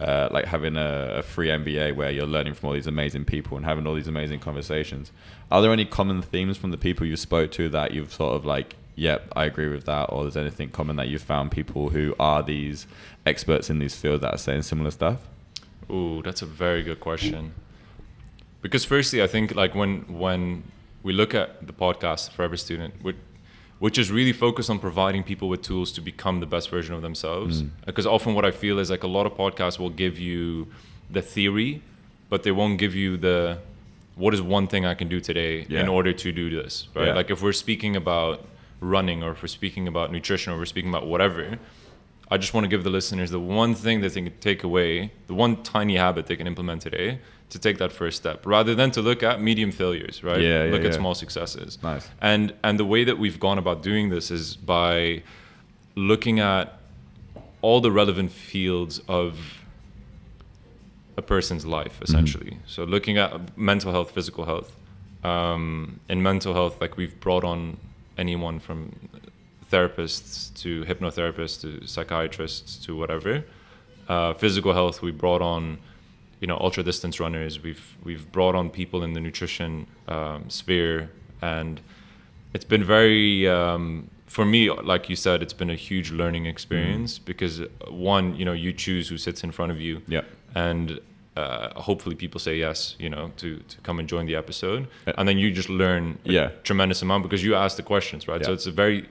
uh, like having a, a free MBA where you're learning from all these amazing people and having all these amazing conversations. Are there any common themes from the people you spoke to that you've sort of like, yep, I agree with that, or there's anything common that you've found people who are these experts in these fields that are saying similar stuff? Ooh, that's a very good question. Because firstly, I think like when when we look at the podcast Forever Student, which, which is really focused on providing people with tools to become the best version of themselves. Mm. Uh, because often what I feel is like a lot of podcasts will give you the theory, but they won't give you the what is one thing I can do today Yeah. in order to do this, right? Yeah. Like if we're speaking about running or if we're speaking about nutrition or we're speaking about whatever, I just want to give the listeners the one thing that they can take away, the one tiny habit they can implement today to take that first step, rather than to look at medium failures, right? Yeah, yeah, look at yeah. small successes. Nice. And and the way that we've gone about doing this is by looking at all the relevant fields of a person's life, essentially. So looking at mental health, physical health. Um, in mental health, like we've brought on anyone from therapists to hypnotherapists to psychiatrists to whatever. Uh, physical health, we brought on, you know, ultra distance runners. We've we've brought on people in the nutrition um, sphere, and it's been very um, for me, like you said, it's been a huge learning experience because uh, one, you know, you choose who sits in front of you, Yeah. and uh, hopefully people say yes, you know, to to come and join the episode, and then you just learn a Yeah. tremendous amount because you ask the questions, right? So it's a very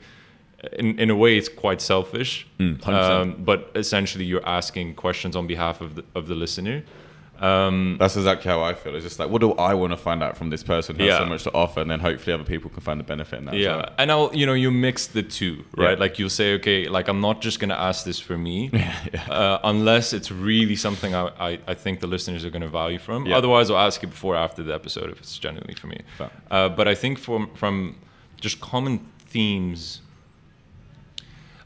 in, in a way, it's quite selfish, Mm, um, but essentially, you're asking questions on behalf of the, of the listener. Um, That's exactly how I feel. It's just like, what do I want to find out from this person who has so much to offer, and then hopefully other people can find the benefit in that. yeah, well. and I'll you know you mix the two, right? Yeah. Like you'll say, okay, like I'm not just gonna ask this for me, yeah. uh, unless it's really something I, I, I think the listeners are gonna value from. Otherwise, I'll ask it before or after the episode if it's genuinely for me. Fair. Uh, but I think from from just common themes,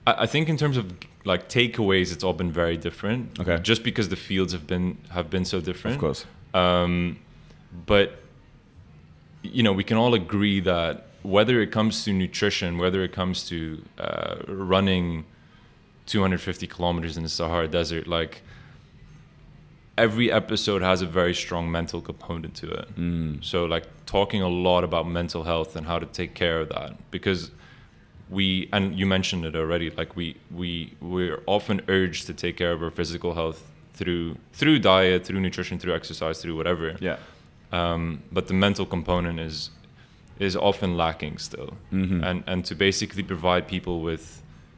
I, I think in terms of like takeaways, it's all been very different. Okay. Just because the fields have been have been so different. Of course. Um, but you know, we can all agree that whether it comes to nutrition, whether it comes to uh, running 250 kilometers in the Sahara Desert, like every episode has a very strong mental component to it. Mm. So, like, talking a lot about mental health and how to take care of that because we and you mentioned it already like we we we're often urged to take care of our physical health through through diet through nutrition through exercise through whatever Yeah. um, but the mental component is is often lacking still mm-hmm. and and to basically provide people with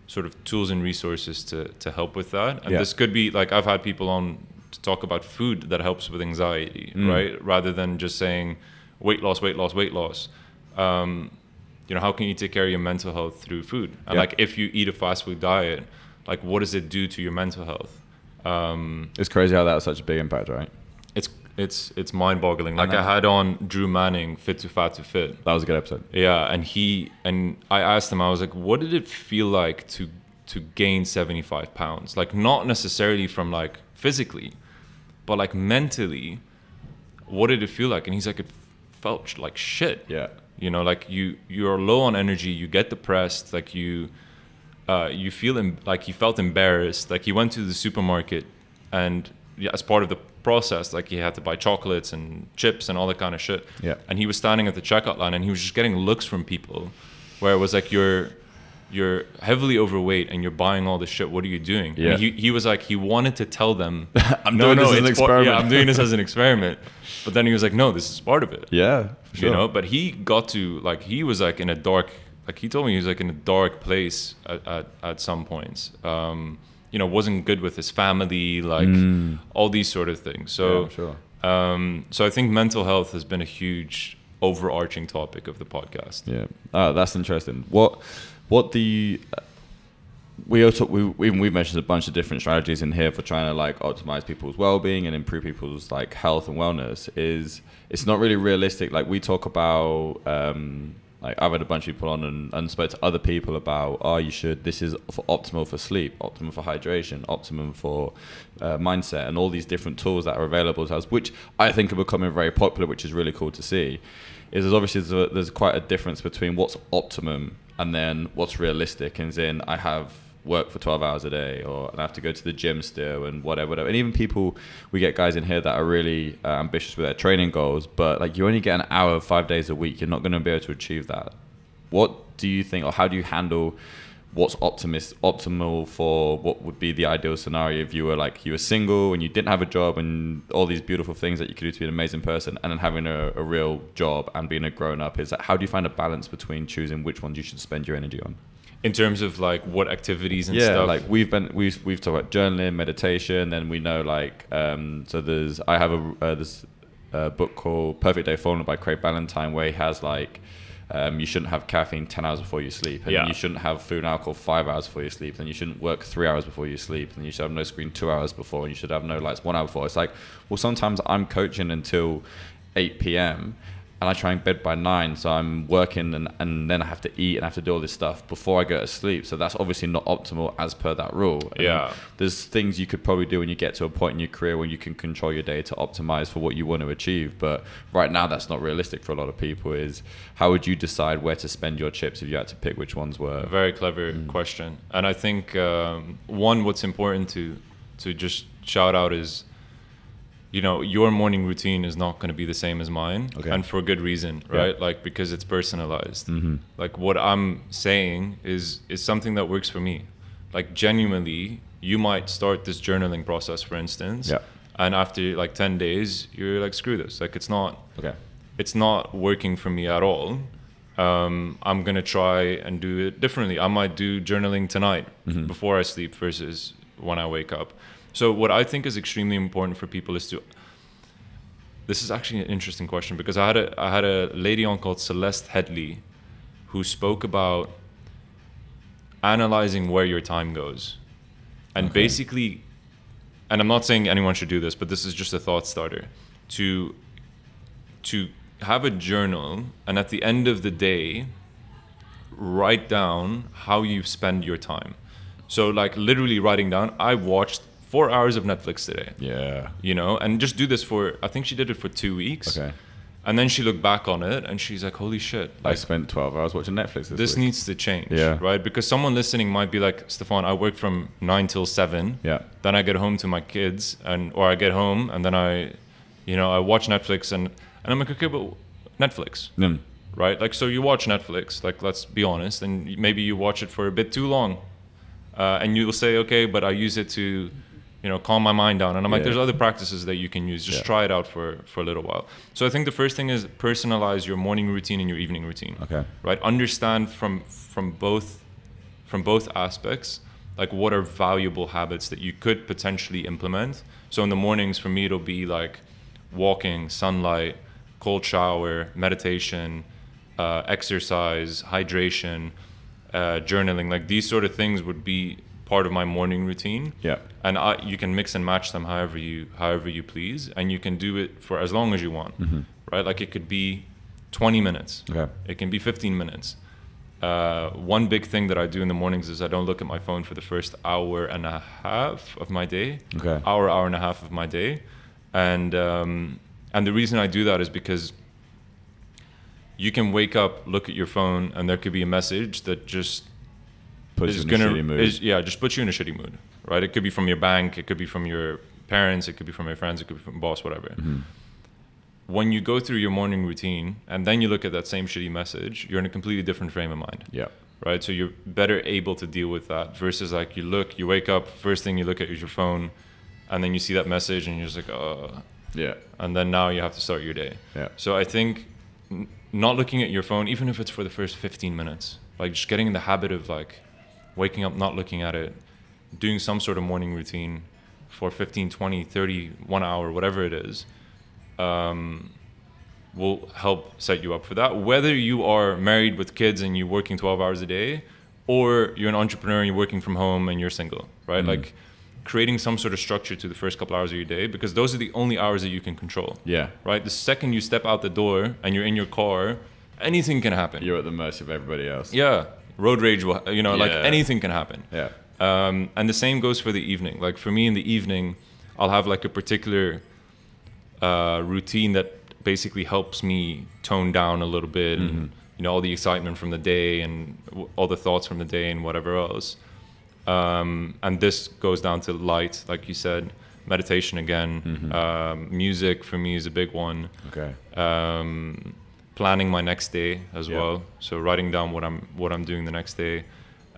sort of tools and resources to to help with that and Yeah. this could be like i've had people on to talk about food that helps with anxiety Mm. right rather than just saying weight loss weight loss weight loss um, you know how can you take care of your mental health through food and Yeah. like if you eat a fast food diet like what does it do to your mental health um, It's crazy how that has such a big impact, right? it's it's it's mind-boggling. Like know. I had on Drew Manning, Fit to Fat to Fit. That was a good episode. Yeah, and he and I asked him, I was like, what did it feel like to to gain 75 pounds? Like not necessarily from like physically, but like mentally, what did it feel like? And he's like, it felt like shit. Yeah. You know, like you you're low on energy, you get depressed, like you uh, you feel em- like he felt embarrassed. Like he went to the supermarket, and yeah, as part of the process, like he had to buy chocolates and chips and all that kind of shit. Yeah. And he was standing at the checkout line, and he was just getting looks from people, where it was like you're you're heavily overweight and you're buying all this shit. What are you doing? Yeah. And he he was like he wanted to tell them, I'm doing this as an it's part- experiment." yeah, I'm doing this as an experiment. But then he was like, no, this is part of it Yeah. For you know but he got to like he was like in a dark like he told me he was like in a dark place at, at, at some points um you know wasn't good with his family like all these sort of things so Mm. Yeah, sure. um so i think mental health has been a huge overarching topic of the podcast Yeah. Oh, that's interesting. What what the we also we we we've mentioned a bunch of different strategies in here for trying to like optimize people's well-being and improve people's like health and wellness is it's not really realistic. Like we talk about um like I've had a bunch of people on and, and spoke to other people about oh you should this is for optimal for sleep optimum for hydration optimum for uh, mindset and all these different tools that are available to us which I think are becoming very popular which is really cool to see is there's obviously there's, a, there's quite a difference between what's optimum and then what's realistic and then I have work for 12 hours a day or I have to go to the gym still and whatever, whatever. And even people, we get guys in here that are really uh, ambitious with their training goals, but like you only get an hour five days a week. You're not going to be able to achieve that. What do you think or how do you handle what's optimist optimal for what would be the ideal scenario if you were like you were single and you didn't have a job and all these beautiful things that you could do to be an amazing person and then having a, a real job and being a grown up is that how do you find a balance between choosing which ones you should spend your energy on in terms of like what activities and yeah stuff like we've been we've we've talked about journaling meditation then we know like um so there's i have a uh, this uh, book called perfect day formula by craig ballantyne where he has like um, you shouldn't have caffeine 10 hours before you sleep and Yeah. you shouldn't have food and alcohol five hours before you sleep and you shouldn't work three hours before you sleep and you should have no screen two hours before and you should have no lights one hour before it's like well sometimes i'm coaching until 8 p.m and I try and bed by nine, so I'm working and, and then I have to eat and I have to do all this stuff before I go to sleep. So that's obviously not optimal as per that rule. And Yeah. there's things you could probably do when you get to a point in your career when you can control your day to optimize for what you want to achieve. But right now, that's not realistic for a lot of people. Is how would you decide where to spend your chips if you had to pick which ones were? A very clever Mm. question, and I think um, one what's important to to just shout out is, you know, your morning routine is not going to be the same as mine, Okay. and for a good reason, Yeah. right? Like because it's personalized. Mhm. Like what I'm saying is is something that works for me. Like genuinely, you might start this journaling process, for instance, Yeah. and after like ten days, you're like, screw this. Like it's not Okay. it's not working for me at all. Um, I'm gonna try and do it differently. I might do journaling tonight Mm-hmm. before I sleep versus when I wake up. So what I think is extremely important for people is to. This is actually an interesting question because I had a I had a lady on called Celeste Headlee, who spoke about analyzing where your time goes, and Okay. basically, and I'm not saying anyone should do this, but this is just a thought starter to to have a journal and at the end of the day write down how you spend your time so like literally writing down i watched four hours of netflix today Yeah. you know and just do this for i think she did it for two weeks Okay. And then she looked back on it and she's like, "Holy shit! I spent 12 hours watching Netflix this, this needs to change, Yeah. right? Because someone listening might be like, Stephan, I work from nine till seven. Yeah. Then I get home to my kids, and or I get home and then I, you know, I watch Netflix and and I'm like, okay, but Netflix, Mm. right? Like, so you watch Netflix, like, let's be honest, and maybe you watch it for a bit too long, uh, and you'll say, okay, but I use it to, you know, calm my mind down. And I'm like, there's other practices that you can use. Just Yeah. try it out for for a little while. So I think the first thing is personalize your morning routine and your evening routine Okay. right understand from from both from both aspects like what are valuable habits that you could potentially implement so in the mornings for me it'll be like walking sunlight cold shower meditation uh, exercise hydration uh, journaling like these sort of things would be part of my morning routine. Yeah. and I, you can mix and match them however you however you please. And you can do it for as long as you want. Right? Like it could be 20 minutes. Okay. it can be 15 minutes. Uh, one big thing that i do in the mornings is i don't look at my phone for the first hour and a half of my day. Okay. hour hour and a half of my day. And um, and the reason i do that is because you can wake up look at your phone and there could be a message that just Puts you in gonna a shitty mood. is yeah just puts you in a shitty mood right it could be from your bank it could be from your parents it could be from your friends it could be from boss whatever Mm-hmm. when you go through your morning routine and then you look at that same shitty message you're in a completely different frame of mind yeah. right so you're better able to deal with that versus like you look you wake up first thing you look at is your phone and then you see that message and you're just like oh Yeah. and then now you have to start your day Yeah. so I think n- not looking at your phone, even if it's for the first 15 minutes, like just getting in the habit of like waking up, not looking at it, doing some sort of morning routine for 15, 20, 30, one hour, whatever it is, um, will help set you up for that. Whether you are married with kids and you're working 12 hours a day, or you're an entrepreneur and you're working from home and you're single, right? Like creating some sort of structure to the first couple hours of your day because those are the only hours that you can control Yeah. right? The second you step out the door and you're in your car, anything can happen. You're at the mercy of everybody else. yeah, road rage will, you know, like anything can happen. Yeah. Um, and the same goes for the evening. Like for me in the evening, I'll have like a particular uh, routine that basically helps me tone down a little bit and you know all the excitement from the day and w- all the thoughts from the day and whatever else. Um, and this goes down to light, like you said, meditation again. Um, music for me is a big one Okay. um, planning my next day as Yeah. well. So writing down what I'm what I'm doing the next day,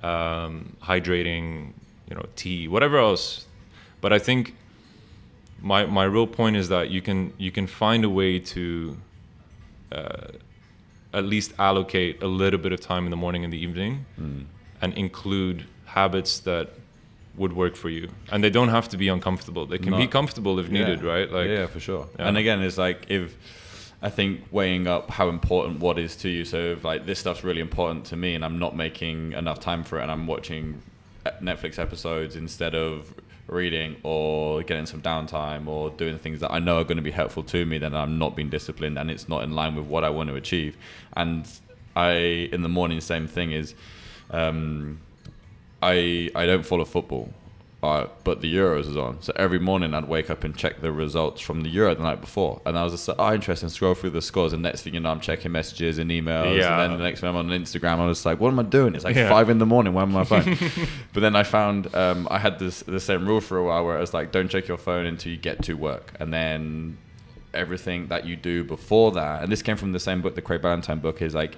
um, hydrating, you know, tea, whatever else. But I think my my real point is that you can you can find a way to uh, at least allocate a little bit of time in the morning and the evening, Mm. and include habits that would work for you. And they don't have to be uncomfortable. They can be comfortable if needed, Yeah. right? Like yeah, for sure. Yeah. And again, it's like if I think weighing up how important what is to you. So if like this stuff's really important to me, and I'm not making enough time for it, and I'm watching Netflix episodes instead of reading or getting some downtime or doing things that I know are going to be helpful to me, then I'm not being disciplined, and it's not in line with what I want to achieve. And I in the morning, same thing is. Um, I I don't follow football, uh, but the Euros is on. So every morning I'd wake up and check the results from the Euro the night before, and I was just like, oh, interesting. Scroll through the scores, and next thing you know, I'm checking messages and emails, Yeah. and then the next time I'm on Instagram, I was like, what am I doing? It's like Yeah. five in the morning. Where am I my phone? but then I found um, I had this the same rule for a while where it was like, don't check your phone until you get to work, and then everything that you do before that, and this came from the same book, the Craig Ballantyne book, is like.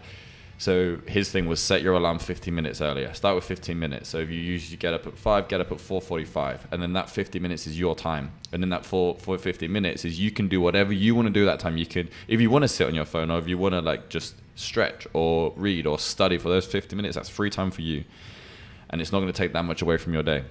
So his thing was set your alarm 15 minutes earlier. Start with 15 minutes. So if you usually get up at five, get up at 4:45, and then that 50 minutes is your time. And then that four, four 50 minutes is you can do whatever you want to do that time. You can, if you want to sit on your phone, or if you want to like just stretch or read or study for those 50 minutes, that's free time for you, and it's not going to take that much away from your day.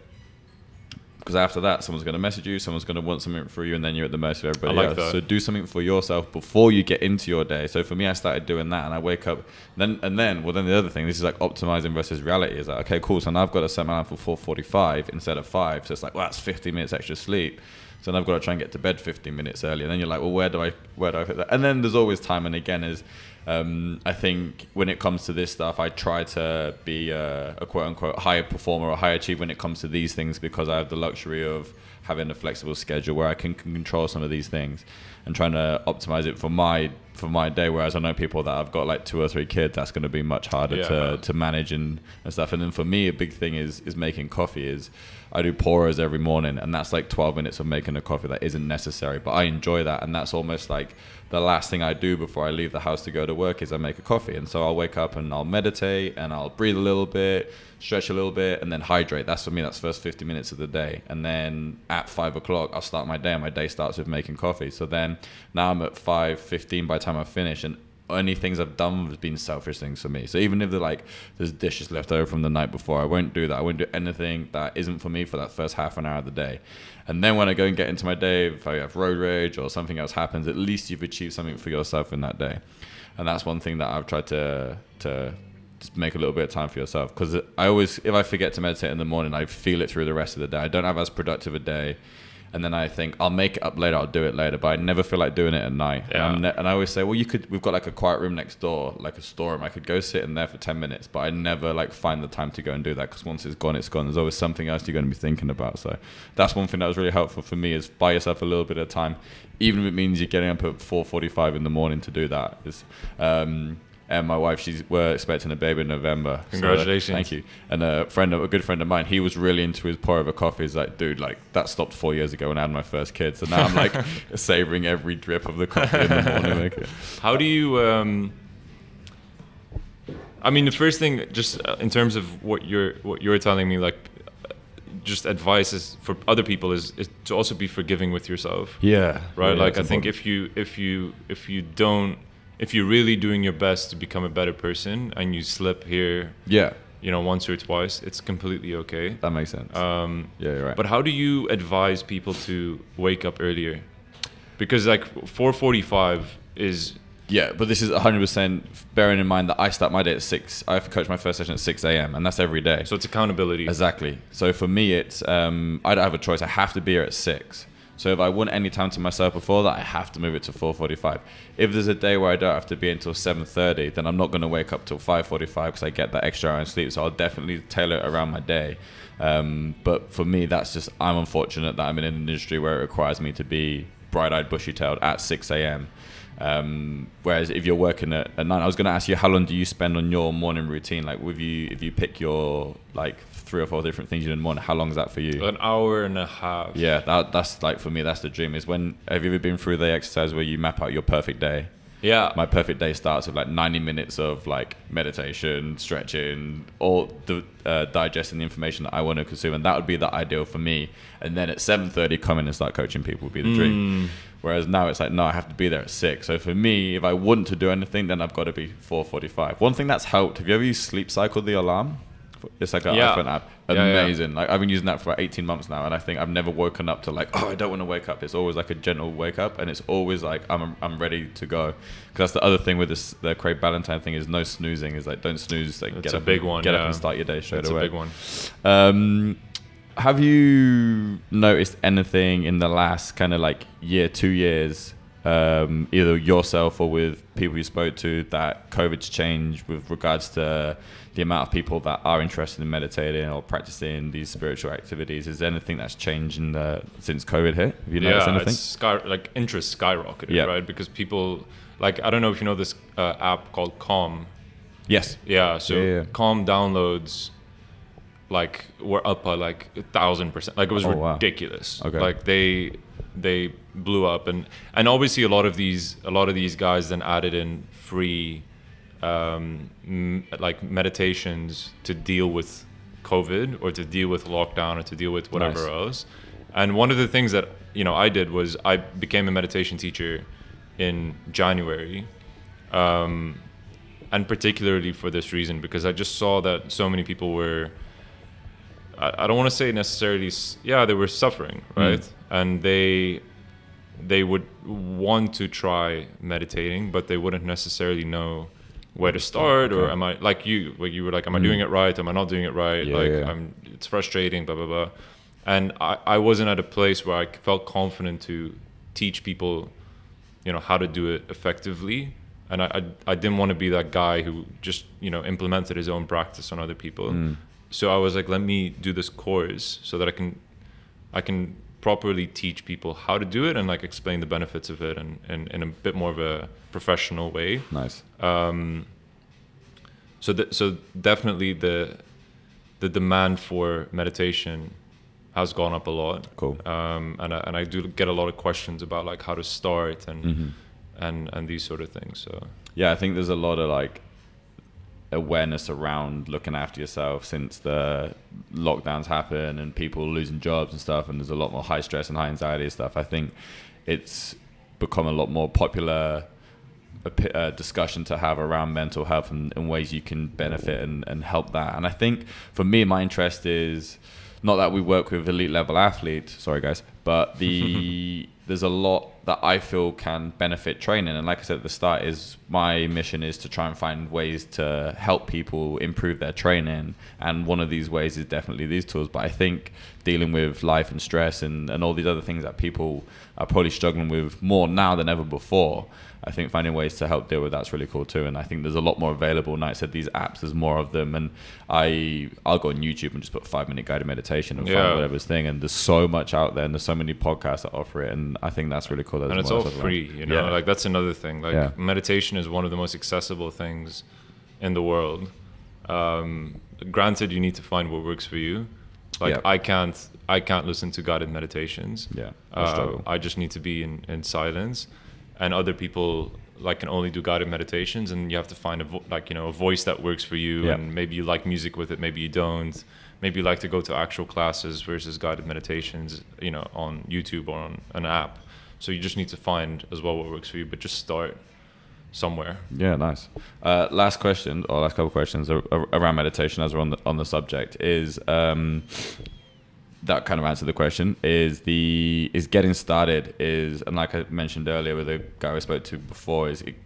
Because after that, someone's going to message you, someone's going to want something for you, and then you're at the mercy of everybody like else. that. So do something for yourself before you get into your day. So for me, I started doing that, and I wake up, then and then, well, then the other thing, this is like optimizing versus reality. Is like, okay, cool. So now I've got to set my alarm for 4:45 instead of five. So it's like, well, that's 50 minutes extra sleep. So then I've got to try and get to bed 15 minutes earlier. And then you're like, well, where do I where do I fit that? And then there's always time. And again, is um, I think when it comes to this stuff, I try to be a, a quote unquote higher performer or high achiever when it comes to these things because I have the luxury of having a flexible schedule where I can, can control some of these things and trying to optimize it for my for my day. Whereas I know people that I've got like two or three kids, that's going to be much harder Yeah. to, to manage and, and stuff. And then for me, a big thing is is making coffee. Is I do pourers every morning, and that's like 12 minutes of making a coffee that isn't necessary, but I enjoy that, and that's almost like the last thing I do before I leave the house to go to work is I make a coffee. And so I'll wake up and I'll meditate and I'll breathe a little bit, stretch a little bit, and then hydrate. That's for me, that's first 50 minutes of the day. And then at five o'clock, I'll start my day and my day starts with making coffee. So then now I'm at 5.15 by the time I finish and only things I've done have been selfish things for me. So even if they're like there's dishes left over from the night before, I won't do that. I won't do anything that isn't for me for that first half an hour of the day. And then when I go and get into my day, if I have road rage or something else happens, at least you've achieved something for yourself in that day. And that's one thing that I've tried to to just make a little bit of time for yourself because I always if I forget to meditate in the morning, I feel it through the rest of the day. I don't have as productive a day and then I think I'll make it up later. I'll do it later, but I never feel like doing it at night. Yeah. And, ne- and I always say, well, you could. We've got like a quiet room next door, like a storeroom. I could go sit in there for ten minutes, but I never like find the time to go and do that because once it's gone, it's gone. There's always something else you're going to be thinking about. So that's one thing that was really helpful for me is buy yourself a little bit of time, even if it means you're getting up at 4:45 in the morning to do that. Is um, and my wife, she's we're expecting a baby in November. So, Congratulations. thank you. And a friend, of, a good friend of mine, he was really into his pour over coffee. He's like, dude, like that stopped four years ago when I had my first kid. So now I'm like savoring every drip of the coffee in the morning. Like, How do you? Um, I mean, the first thing, just uh, in terms of what you're what you're telling me, like, uh, just advice is for other people is, is to also be forgiving with yourself, yeah, right? Yeah, like, I it's think if you if you if you don't if you're really doing your best to become a better person and you slip here, yeah, you know, once or twice, it's completely okay. that makes sense. Um, yeah, you're right. but how do you advise people to wake up earlier? Because like 4:45 is Yeah, but this is 100% bearing in mind that I start my day at 6. I have to coach my first session at 6 a.m., and that's every day. so it's accountability. Exactly. So for me, it's um, I don't have a choice. I have to be here at six. So if I want any time to myself before that, I have to move it to 4:45. If there's a day where I don't have to be until 7:30, then I'm not going to wake up till 5:45 because I get that extra hour of sleep. So I'll definitely tailor it around my day. Um, but for me, that's just I'm unfortunate that I'm in an industry where it requires me to be bright-eyed, bushy-tailed at 6 a.m. Um, whereas if you're working at, at I was going to ask you, how long do you spend on your morning routine? Like, with you, if you pick your like three or four different things you do in morning, how long is that for you? An hour and a half. Yeah, that, that's like for me, that's the dream. Is when have you ever been through the exercise where you map out your perfect day? Yeah. My perfect day starts with like 90 minutes of like meditation, stretching, all the uh, digesting the information that I want to consume, and that would be the ideal for me. And then at 7:30, come in and start coaching people would be the Mm. dream. Whereas now it's like, no, I have to be there at six. So for me, if I want to do anything, then I've got to be 4:45. One thing that's helped. Have you ever used Sleep Cycle, the alarm? It's like an Yeah. iPhone app. Yeah, yeah. Amazing. Like I've been using that for about 18 months now, and I think I've never woken up to like, oh, I don't want to wake up. It's always like a gentle wake up, and it's always like I'm I'm ready to go. Because that's the other thing with this the Craig Ballantyne thing is no snoozing. Is like don't snooze. Like That's get a up, big and, one, Get up and start your day straight That's away. It's a big one. Um, have you noticed anything in the last kind of like year, two years, um, either yourself or with people you spoke to, that COVID's changed with regards to the amount of people that are interested in meditating or practicing these spiritual activities? Is there anything that's changed in the, since COVID hit? Have you noticed yeah, anything? it's sky, like interest skyrocketed, Yeah. right? Because people like I don't know if you know this uh, app called Calm. Yes. Yeah, so Yeah, yeah. Calm downloads like were up by like a thousand percent. Like it was Oh, wow. ridiculous. Okay. Like they they blew up and and obviously a lot of these a lot of these guys then added in free um, m- like meditations to deal with COVID or to deal with lockdown or to deal with whatever Nice. else. And one of the things that you know I did was I became a meditation teacher in January, um, and particularly for this reason because I just saw that so many people were. I, I don't want to say necessarily, yeah, they were suffering, right? And they they would want to try meditating, but they wouldn't necessarily know where to start or am I like you like you were like am I doing it right? Am I not doing it right? Yeah, like yeah. I'm it's frustrating blah blah blah. And I, I wasn't at a place where I felt confident to teach people you know how to do it effectively. And I, I, I didn't want to be that guy who just you know implemented his own practice on other people. Mm. so I was like let me do this course so that I can I can properly teach people how to do it and like explain the benefits of it and, in a bit more of a professional way. Nice. Um, so th- so definitely the the demand for meditation has gone up a lot. Cool. Um, and I, and I do get a lot of questions about like how to start and Mhm. and and these sort of things. So Yeah, I think there's a lot of like awareness around looking after yourself since the lockdowns happen and people losing jobs and stuff and there's a lot more high stress and high anxiety and stuff. I think it's become a lot more popular uh, discussion to have around mental health and, and ways you can benefit and, and help that. And I think for me, my interest is not that we work with elite level athletes, sorry guys, but the there's a lot that I feel can benefit training. And like I said at the start, is my mission is to try and find ways to help people improve their training. And one of these ways is definitely these tools. But I think dealing with life and stress and, and all these other things that people are probably struggling with more now than ever before. I think finding ways to help deal with that's really cool too. And I think there's a lot more available. And like I said, these apps, there's more of them. And I, I'll go on YouTube and just put five minute guided meditation and Yeah. find whatever's thing. And there's so much out there and there's so many podcasts that offer it. And I think that's really cool. that and it's all free, you know. Yeah. Like that's another thing. Like Yeah. meditation is one of the most accessible things in the world. Um, granted, you need to find what works for you. Like Yeah. I can't, I can't listen to guided meditations. Yeah, I Uh. I just need to be in, in silence, and other people like can only do guided meditations, and you have to find a vo- like you know a voice that works for you, Yeah. and maybe you like music with it, maybe you don't. Maybe you like to go to actual classes versus guided meditations, you know, on YouTube or on an app. So you just need to find as well what works for you, but just start somewhere. Yeah, nice. Uh, last question, or last couple questions ar- ar- around meditation, as we're on the on the subject, is um, that kind of answered the question. Is the is getting started is and like I mentioned earlier with the guy I spoke to before, is it,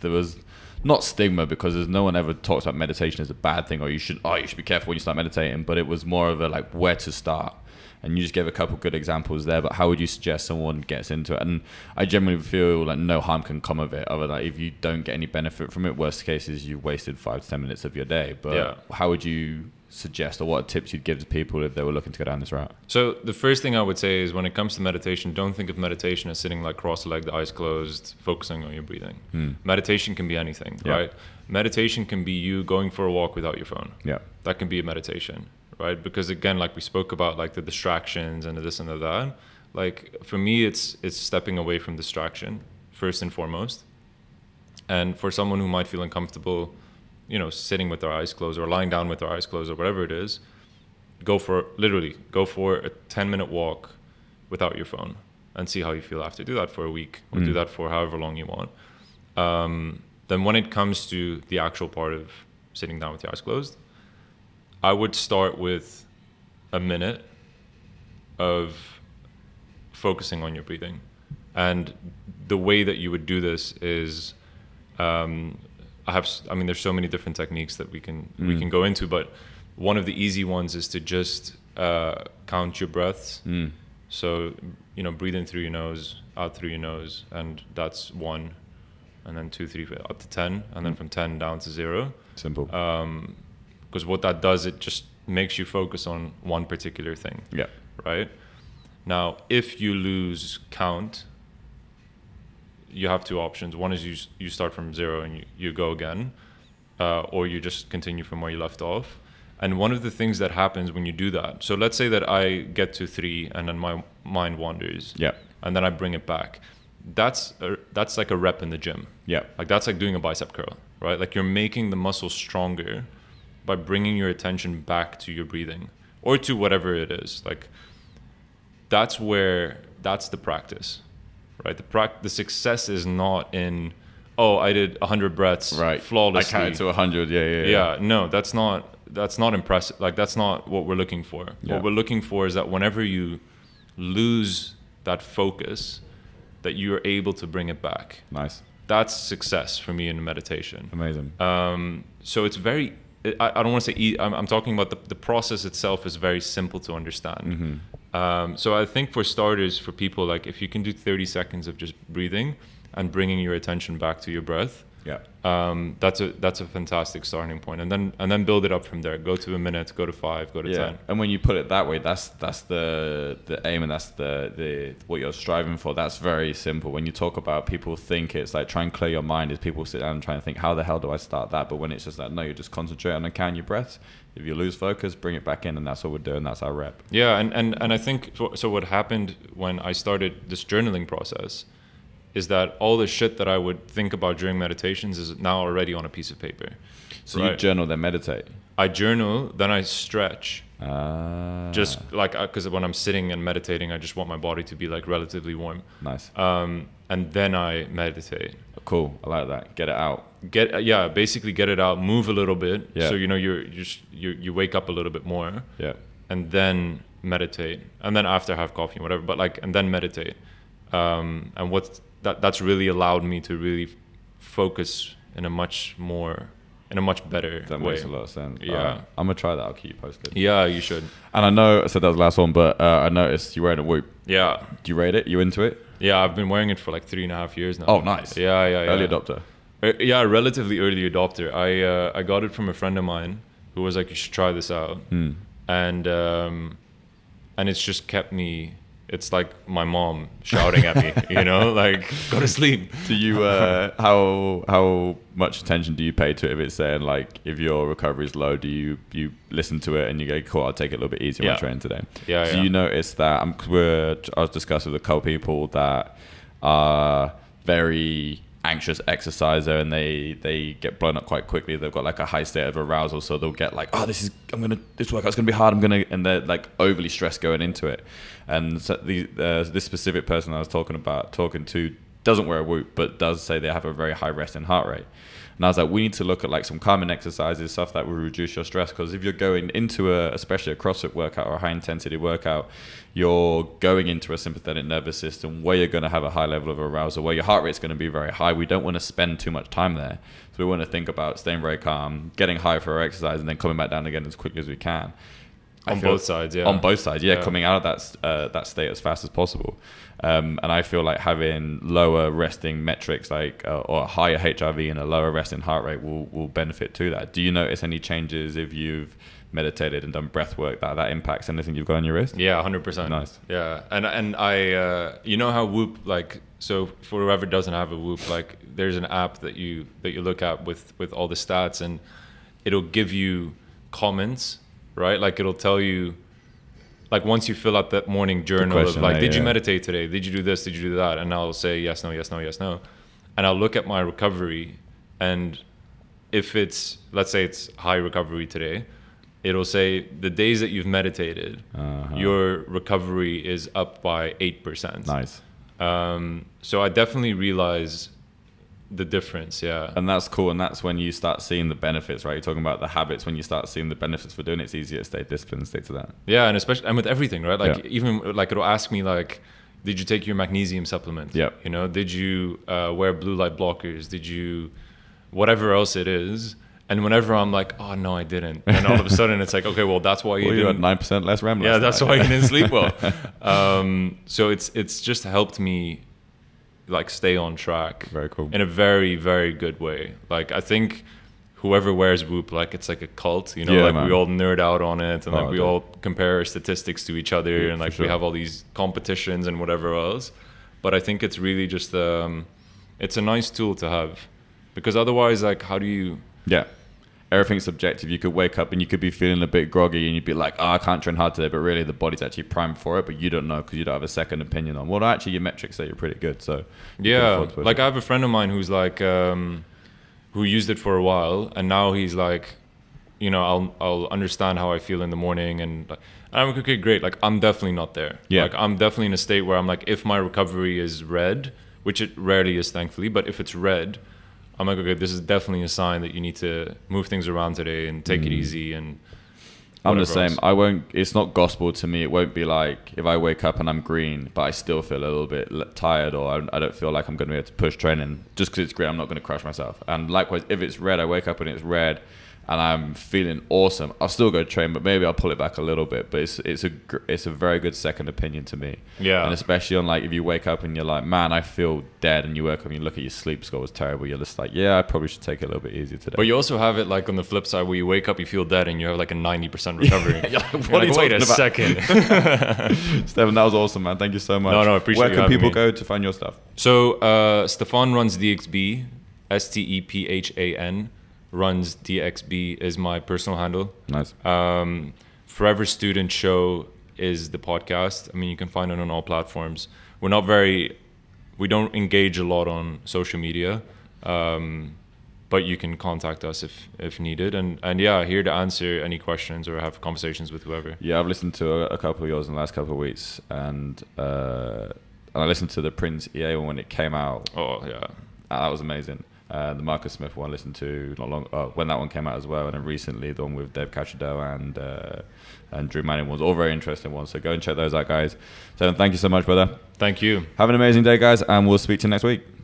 there was not stigma because there's no one ever talks about meditation as a bad thing or you should oh you should be careful when you start meditating, but it was more of a like where to start. And you just gave a couple good examples there, but how would you suggest someone gets into it? And I generally feel like no harm can come of it, other than if you don't get any benefit from it. Worst case is you wasted five to ten minutes of your day. But Yeah. how would you suggest, or what tips you'd give to people if they were looking to go down this route? So the first thing I would say is when it comes to meditation, don't think of meditation as sitting like cross-legged, eyes closed, focusing on your breathing. Hmm. Meditation can be anything, Yeah. right? Meditation can be you going for a walk without your phone. Yeah, That can be a meditation, right? Because again, like we spoke about, like the distractions and the this and the that. Like for me, it's it's stepping away from distraction first and foremost. And for someone who might feel uncomfortable, you know, sitting with our eyes closed or lying down with our eyes closed or whatever it is, go for literally go for a 10 minute walk without your phone and see how you feel after. Do that for a week or do Mm. that for however long you want. Um, then when it comes to the actual part of sitting down with your eyes closed i would start with a minute of focusing on your breathing. And the way that you would do this is um, I have I mean there's so many different techniques that we can we Mm. can go into but one of the easy ones is to just uh, count your breaths mm. so you know breathe in through your nose out through your nose and that's one and then two three up to 10 and then from 10 down to zero simple. because what that does it just makes you focus on one particular thing yeah, right? Now, if you lose count, you have two options. One is you you start from zero and you, you go again, uh, or you just continue from where you left off. And one of the things that happens when you do that, so let's say that I get to three and then my mind wanders, yeah, and then I bring it back. That's a, that's like a rep in the gym. yeah, Like that's like doing a bicep curl, right? Like you're making the muscle stronger by bringing your attention back to your breathing or to whatever it is. Like that's where that's the practice, right? The prac- the success is not in oh I did 100 breaths right. flawlessly. I counted to hundred. Yeah, yeah, yeah. yeah, no, that's not that's not impressive. Like that's not what we're looking for. Yeah. What we're looking for is that whenever you lose that focus, that you are able to bring it back Nice, that's success for me in meditation. amazing. Um, so it's very, I, I don't want to say, e- I'm, I'm talking about the, the process itself is very simple to understand. Mm-hmm. Um, so I think for starters, for people, like if you can do 30 seconds of just breathing and bringing your attention back to your breath, yeah, um, that's a that's a fantastic starting point, and then and then build it up from there. Go to a minute, go to five, go to yeah. ten. And when you put it that way, that's that's the the aim and that's the the what you're striving for. That's very simple. When you talk about people think it's like try and clear your mind. Is people sit down and try and think how the hell do I start that? But when it's just like no, you just concentrate on and count your breaths. If you lose focus, bring it back in, and that's what we're doing. That's our rep. Yeah, and and and I think so, so. What happened when I started this journaling process is that all the shit that I would think about during meditations is now already on a piece of paper. So you journal, then meditate. I journal, then I stretch. Ah, Just like because when I'm sitting and meditating, I just want my body to be like relatively warm, nice, um, and then I meditate. Cool. I like that. Get it out. Get uh, yeah, basically get it out, move a little bit, Yeah. so you know you're you you you wake up a little bit more, Yeah. and then meditate, and then after have coffee and whatever. But like and then meditate, um, and what that that's really allowed me to really focus in a much more in a much better That way. makes a lot of sense. Yeah. I'm gonna try that. I'll keep you posted. Yeah, you should. And I know I said that was the last one, but uh, I noticed you're wearing a whoop. Yeah, Do you rate it? You into it? Yeah. I've been wearing it for like three and a half years now. Oh, nice. Yeah, yeah, yeah. Early adopter. Uh, yeah, relatively early adopter. I uh, I got it from a friend of mine who was like, "You should try this out," Hmm. and um, and it's just kept me. It's like my mom shouting at me, you know, like go to sleep. Do you uh, how how much attention do you pay to it if it's saying like if your recovery is low, do you you listen to it and you go, cool, I'll take it a little bit easier when I'm training today. Yeah, Do yeah. you notice that? Um, 'cause we're I was discussing with a couple people that are very anxious exerciser and they they get blown up quite quickly. They've got like a high state of arousal, so they'll get like, oh, this is I'm gonna this workout's gonna be hard. I'm gonna and they're like overly stressed going into it. And so the uh, this specific person I was talking about talking to doesn't wear a whoop, but does say they have a very high resting heart rate. And I was like, we need to look at like some calming exercises, stuff that will reduce your stress. Because if you're going into a, especially a CrossFit workout or a high intensity workout, you're going into a sympathetic nervous system where you're going to have a high level of arousal, where your heart rate's going to be very high. We don't want to spend too much time there. So we want to think about staying very calm, getting high for our exercise, and then coming back down again as quickly as we can. I On both sides, yeah. On both sides, yeah, Yeah. coming out of that uh, that state as fast as possible. Um, and I feel like having lower resting metrics, like uh, or a higher HRV and a lower resting heart rate, will will benefit to that. Do you notice any changes if you've meditated and done breath work that that impacts anything you've got on your wrist? Yeah, hundred percent. Nice. Yeah, and and I, uh, you know how Whoop like so for whoever doesn't have a Whoop, like there's an app that you that you look at with with all the stats, and it'll give you comments, right? Like it'll tell you, like once you fill out that morning journal of question, like, yeah, did you meditate today? Did you do this? Did you do that? And I'll say yes, no, yes, no, yes, no, and I'll look at my recovery, and if it's let's say it's high recovery today it'll say the days that you've meditated Uh-huh. your recovery is up by 8% Nice. um, so i definitely realize the difference yeah And that's cool. And that's when you start seeing the benefits, right? You're talking about the habits. When you start seeing the benefits for doing it, it's easier to stay disciplined stick to that. yeah and especially and with everything right like Yeah. even like it'll ask me like did you take your magnesium supplement yeah you know did you uh, wear blue light blockers did you whatever else it is and whenever i'm like oh no i didn't and all of a sudden it's like okay well that's why you Well, didn't nine percent less REM. yeah that's night. why you didn't sleep well um, so it's it's just helped me like stay on track Very cool. in a very very good way like i think whoever wears whoop like it's like a cult you know Yeah, like man. we all nerd out on it and Oh, like we dude. all compare our statistics to each other Yeah, and like sure. we have all these competitions and whatever else but i think it's really just um it's a nice tool to have because otherwise like how do you Yeah. Everything's subjective. You could wake up and you could be feeling a bit groggy and you'd be like, oh, I can't train hard today. But really, the body's actually primed for it, but you don't know because you don't have a second opinion on. Well, actually, your metrics say you're pretty good. So, Yeah, like. I have a friend of mine who's like, um, who used it for a while, and now he's like, you know, I'll I'll understand how I feel in the morning, and like, I'm like, okay, great. Like I'm definitely not there. Yeah. Like I'm definitely in a state where I'm like, if my recovery is red, which it rarely is, thankfully, but if it's red, I'm like, okay, this is definitely a sign that you need to move things around today and take it hmm. easy and. I'm the same. else. I won't. It's not gospel to me. It won't be like if I wake up and I'm green, but I still feel a little bit tired, or I, I don't feel like I'm going to be able to push training. Just because it's green, I'm not going to crush myself. And likewise, if it's red, I wake up and it's red, and I'm feeling awesome, I'll still go train, but maybe I'll pull it back a little bit. But it's it's a it's a very good second opinion to me. Yeah. And especially on like if you wake up and you're like, man, I feel dead, and you wake up and you look at your sleep score was terrible. You're just like, yeah, I probably should take it a little bit easier today. But you also have it like on the flip side where you wake up, you feel dead, and you have like a ninety percent recovery. You're like, You're what are you like, Wait a about?" second. Stephan, that was awesome, man. Thank you so much. No, no, I appreciate Where can people me. go to find your stuff? So uh, Stephan runs DXB, S T E P H A N, runs DXB is my personal handle. Nice. Um, Forever Student Show is the podcast. I mean, you can find it on all platforms. We're not very, we don't engage a lot on social media, um, but you can contact us if if needed. And and yeah, here to answer any questions or have conversations with whoever. Yeah, I've listened to a, a couple of yours in the last couple of weeks, and uh, and I listened to the Prince EA one when it came out. Oh yeah, Uh, that was amazing. Uh, the Marcus Smith one I listened to not long uh, when that one came out as well, and then recently the one with Dave Cachadel and uh, and Drew Manning was all very interesting ones. So go and check those out, guys. So thank you so much, brother. thank you. Have an amazing day, guys, and we'll speak to you next week.